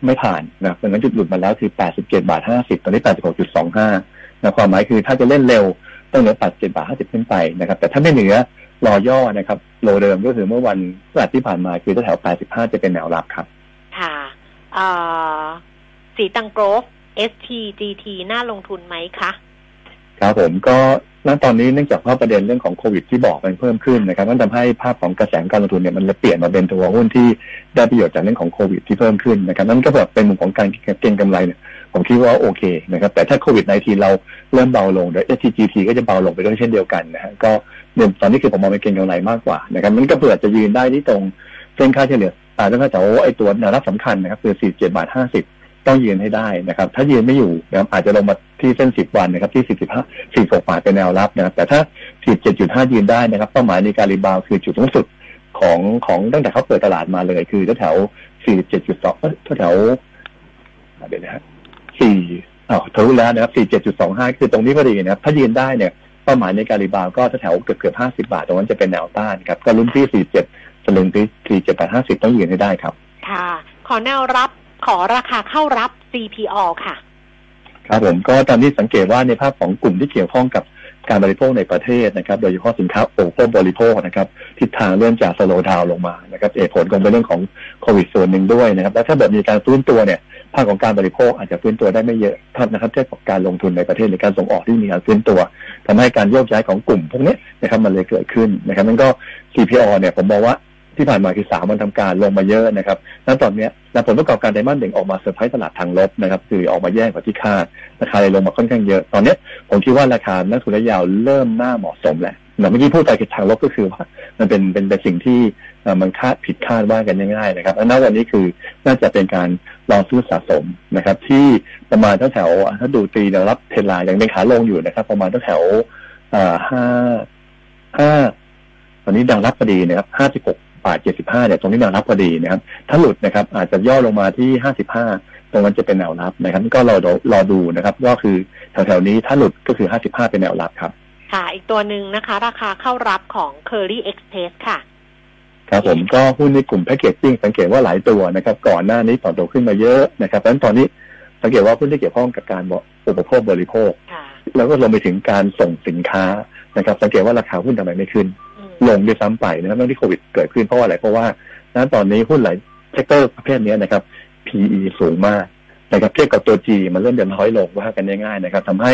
ไม่ผ่านนะดังนั้นจุดหลุดมาแล้วคือ 87 บาท 50 ตอนนี้ 86.25นะความหมายคือถ้าจะเล่นเร็วต้องเหนือ 87 บาท 50 ขึ้นไปนะครับแต่ถ้าไม่เหนือรอย่อนะครับโลเดิมก็คือเมื่อวันพฤหัสที่ผ่านมาคือแถว 85 จะเป็นแนวรับครับ ค่ะสีตังโกรฟ STGT น่าลงทุนไหมคะครับผมก็ณตอนนี้เนื่องจากว่าประเด็นเรื่องของโควิดที่บอกมันเพิ่มขึ้นนะครับมันทำให้ภาพของกระแสการลงทุนเนี่ยมันเลยเปลี่ยนมาเป็นตัวหุ้นที่ได้ประโยชน์จากเรื่องของโควิดที่เพิ่มขึ้นนะครับนั่นก็แบบเป็นมุมของการเก็งกำไรเนี่ยผมคิดว่าโอเคนะครับแต่ถ้าโควิด -19 เราเริ่มเบาลงเดี๋ยว STGT ก็จะเบาลงไปด้วยเช่นเดียวกันนะฮะก็เดี๋ยตอนนี้คือผมมองเป็นเก็งกำไรมากกว่านะครับมันก็เผื่อจะยืนได้ที่ตรงเส้นค่าเฉลี่ยอ่าแล้วก็แต่ว่าไอ้ตัวแนวรับสำคัญนะครับคือ47บาท50 ต้องยืนให้ได้นะครับ ถ้ายืนไม่อยู่นะครับอาจจะลงมาที่เส้น10วันนะครับ ที่45 46บห้าทเป็นแนวรับนะครับ แต่ถ้า47.5ยืนได้นะครับเป้าหมายในการ rebound คือจุดสูงสุดของของตั้งแต่เขาเปิดตลาดมาเลย คือแถวๆ47.2เอ้ยแถวเดี๋ยวนะฮะ4อ้าวทะลุแล้วนะครับ47.25คือตรงนี้พอดีนะครับ ถ้ายืนได้เนี่ยเป้าหมายในการ rebound ก็แถวเกือบเกือบ50บาท ตรงนั้นจะเป็นแนวต้านครับก็ลุ้นที่47สลึงที่47.50ต้องยืนให้ได้ครับ ค่ะ ขอแนวรับ ขอราคาเข้ารับ CPO ค่ะ ครับผมก็ตามที่สังเกตว่าในภาพของกลุ่มที่เกี่ยวข้องกับการบริโภคในประเทศนะครับ โดยเฉพาะสินค้าโอภคบริโภคนะครับทิศทางเริ่มจากสโลดาวลงมานะครับเหตุผลก็เป็นเรื่องของโควิดส่วนหนึ่งด้วยนะครับ แล้วถ้าแบบมีการฟื้นตัวเนี่ยภาคของการบริโภคอาจจะฟื้นตัวได้ไม่เยอะเท่านะครับเทียบกับการลงทุนในประเทศหรือการส่งออกที่มีการฟื้นตัวทำให้การโยกย้ายของกลุ่มพวกนี้นะครับมันเลยเกิดขึ้นนะครับนั่นก็ CPO เนี่ยผมมองว่า ที่ผ่านมาคือสามวันทำการลงมาเยอะนะครับณตอนนี้ยและผลประกอบการไตรมาสหนึ่งออกมาเซอร์ไพรส์ตลาดทางลบนะครับ คือออกมาแย่กว่าที่คาดราคาเลยลงมาค่อนข้างเยอะ ตอนนี้ผมคิดว่าราคานักทุนระยะยาวเริ่มน่าเหมาะสมแหละแต่เมื่อกี้พูดไปคือทางลบก็คือว่ามันเป็นเป็นเป็นสิ่งที่มันคาดผิดคาดว่ากันง่ายๆนะครับแล้วณวันนี้คือน่าจะเป็นการลองซื้อสะสมนะครับ ที่ประมาณแถวถ้าดูตีแนวรับเทรนไลน์ยังเป็นขาลงอยู่นะครับ ประมาณแถวๆอ่าห้าห้าตอนนี้แนวรับพอดีนะครับห้าสิบหก บาทเจ็ดสิบห้าเนี่ย ตรงนี้แนวรับพอดีนะครับ ถ้าหลุดนะครับ อาจจะย่อลงมาที่ห้าสิบห้าตรงนั้นจะเป็นแนวรับนะครับ ก็รอดูรอดูนะครับ ก็คือแถวๆนี้ถ้าหลุดก็คือห้าสิบห้าเป็นแนวรับครับ ค่ะ อีกตัวหนึ่งนะคะ ราคาเข้ารับของ Curry Express ค่ะ ครับผมก็หุ้นในกลุ่มแพคเกจจิ้งสังเกตว่าหลายตัวนะครับ ก่อนหน้านี้ต่อตัวขึ้นมาเยอะนะครับเพราะฉะนั้นตอนนี้สังเกตว่าหุ้นที่เกี่ยวข้องกับการอุปโภคบริโภคค่ะแล้วก็รวมไปถึงการส่งสินค้านะครับ สังเกตว่าราคาหุ้นทำไมไม่ขึ้นอืม ลงด้วยซ้ำไปนะครับเรื่องที่โควิดเกิดขึ้นเพราะว่าอะไรเพราะว่าณตอนนี้หุ้นหลาย sector ประเภทนี้นะครับ PE สูงมากนะครับเทียบกับตัว G มันเริ่มจะน้อยลงว่ากันง่ายๆนะครับทำให้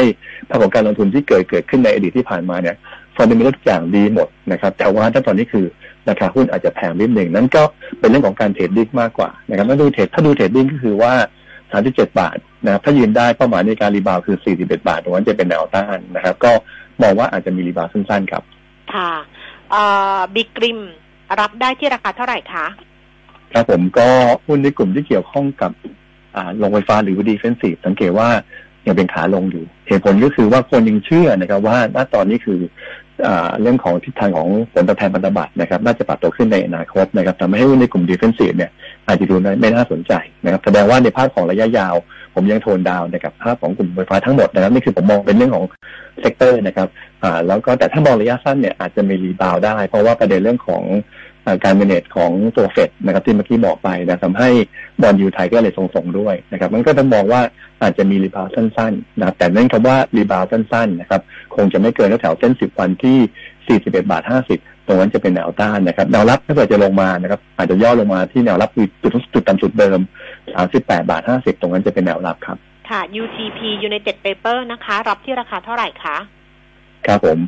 ภาพของการลงทุนที่เกิดเกิดขึ้นในอดีตที่ผ่านมาเนี่ย fundamental ทุกอย่างดีหมดนะครับ แต่ว่าถ้าตอนนี้คือราคาหุ้นอาจจะแพงนิดหนึ่งนั่นก็เป็นเรื่องของการ trading มากกว่านะครับถ้าดู trad ถ้าดู trading ก็คือว่า 37 บาทนะครับถ้ายืนได้เป้าหมายในการ rebound คือ 41 บาทตรงนั้นจะเป็นแนวต้านนะครับ ก็มองว่าอาจจะมี rebound สั้นๆครับค่ะ บิ๊กริมรับได้ที่ราคาเท่าไหร่คะ ครับผมก็หุ้นในกลุ่มที่เกี่ยวข้องกับอ่าโรงไฟฟ้าหรือ defensive สังเกตว่ายังเป็นขาลงอยู่เหตุผลก็คือว่าคนยังเชื่อนะครับว่าณตอนนี้คืออ่าเรื่องของทิศทางของผลตอบแทนพันธบัตรนะครับ น่าจะปรับตัวขึ้นในอนาคตนะครับทำให้หุ้นในกลุ่ม defensive เนี่ยอาจจะดูไม่น่าสนใจนะครับ แสดงว่าในภาพของระยะยาว ผมยัง tone down นะครับภาพของกลุ่มไฟฟ้าทั้งหมดนะครับนี่คือผมมองเป็นเรื่องของ sector นะครับอ่าแล้วก็แต่ถ้ามองระยะสั้นเนี่ยอาจจะมี rebound ได้ เพราะว่าประเด็นเรื่องของอ่าการ manage ของตัวเฟดนะครับที่เมื่อกี้บอกไปนะทำให้ bond yield ไทยก็เลยทรงๆด้วยนะครับมันก็ต้องมองว่าอาจจะมี rebound สั้นๆนะครับแต่นั่นคำว่า rebound สั้นๆนะครับคงจะไม่เกินแถวเส้น 10 วันที่ 41 บาท 50 ตรงนั้นจะเป็นแนวต้านนะครับแนวรับถ้าเกิดจะลงมานะครับ อาจจะย่อลงมาที่แนวรับคือจุดจุดต่ำสุดเดิม38บาท50ตรงนั้นจะเป็นแนวรับครับ ค่ะ UTP United Paper นะคะ รับที่ราคาเท่าไหร่คะครับผม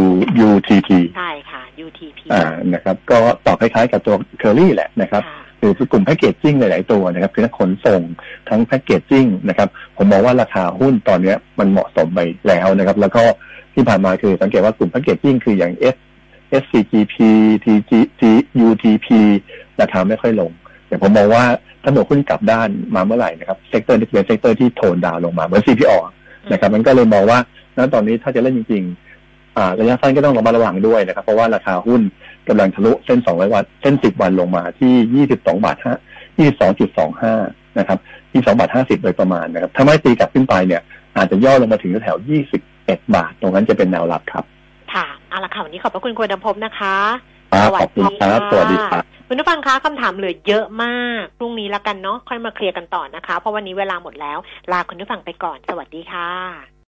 U UTT ใช่ค่ะ UTP อ่านะครับ ก็ตอบคล้ายๆกับตัวเคอรี่แหละนะครับค่ะคือกลุ่มแพคเกจจิ้งหลาย ๆ ตัวนะครับคือทั้งขนส่งทั้ง packaging นะครับ ผมมองว่าราคาหุ้นตอนเนี้ยมันเหมาะสมไปแล้วนะครับ แล้วก็ที่ผ่านมาคือสังเกตว่ากลุ่ม packaging คืออย่าง S SCGP TG T UTP ราคาไม่ค่อยลงแต่ผมมองว่าถ้าหมดหุ้นกลับด้านมาเมื่อไหร่นะครับ sector ที่เป็น sector ที่ tone down ลงมาเหมือน CPO นะครับมันก็เลยมองว่าณตอนนี้ถ้าจะเล่นจริงๆอ่าระยะสั้นก็ต้องระมัดระวังด้วยนะครับ เพราะว่าราคาหุ้นกำลังทะลุเส้น200วันเส้น10วันลงมาที่22บาท5 22.25นะครับ22บาท50โดยประมาณนะครับถ้าไม่ตีกลับขึ้นไปเนี่ยอาจจะย่อลงมาถึงแถว21บาท ตรงนั้นจะเป็นแนวรับครับ ค่ะเอาละค่ะวันนี้ขอบพระคุณคุณดำพบนะคะครับขอบคุณครับสวัสดีครับคุณผู้ฟังคะคำถามเหลือเยอะมาก พรุ่งนี้ละกันเนาะค่อยมาเคลียร์กันต่อนะคะ เพราะวันนี้เวลาหมดแล้ว ลาคุณผู้ฟังไปก่อน สวัสดีค่ะ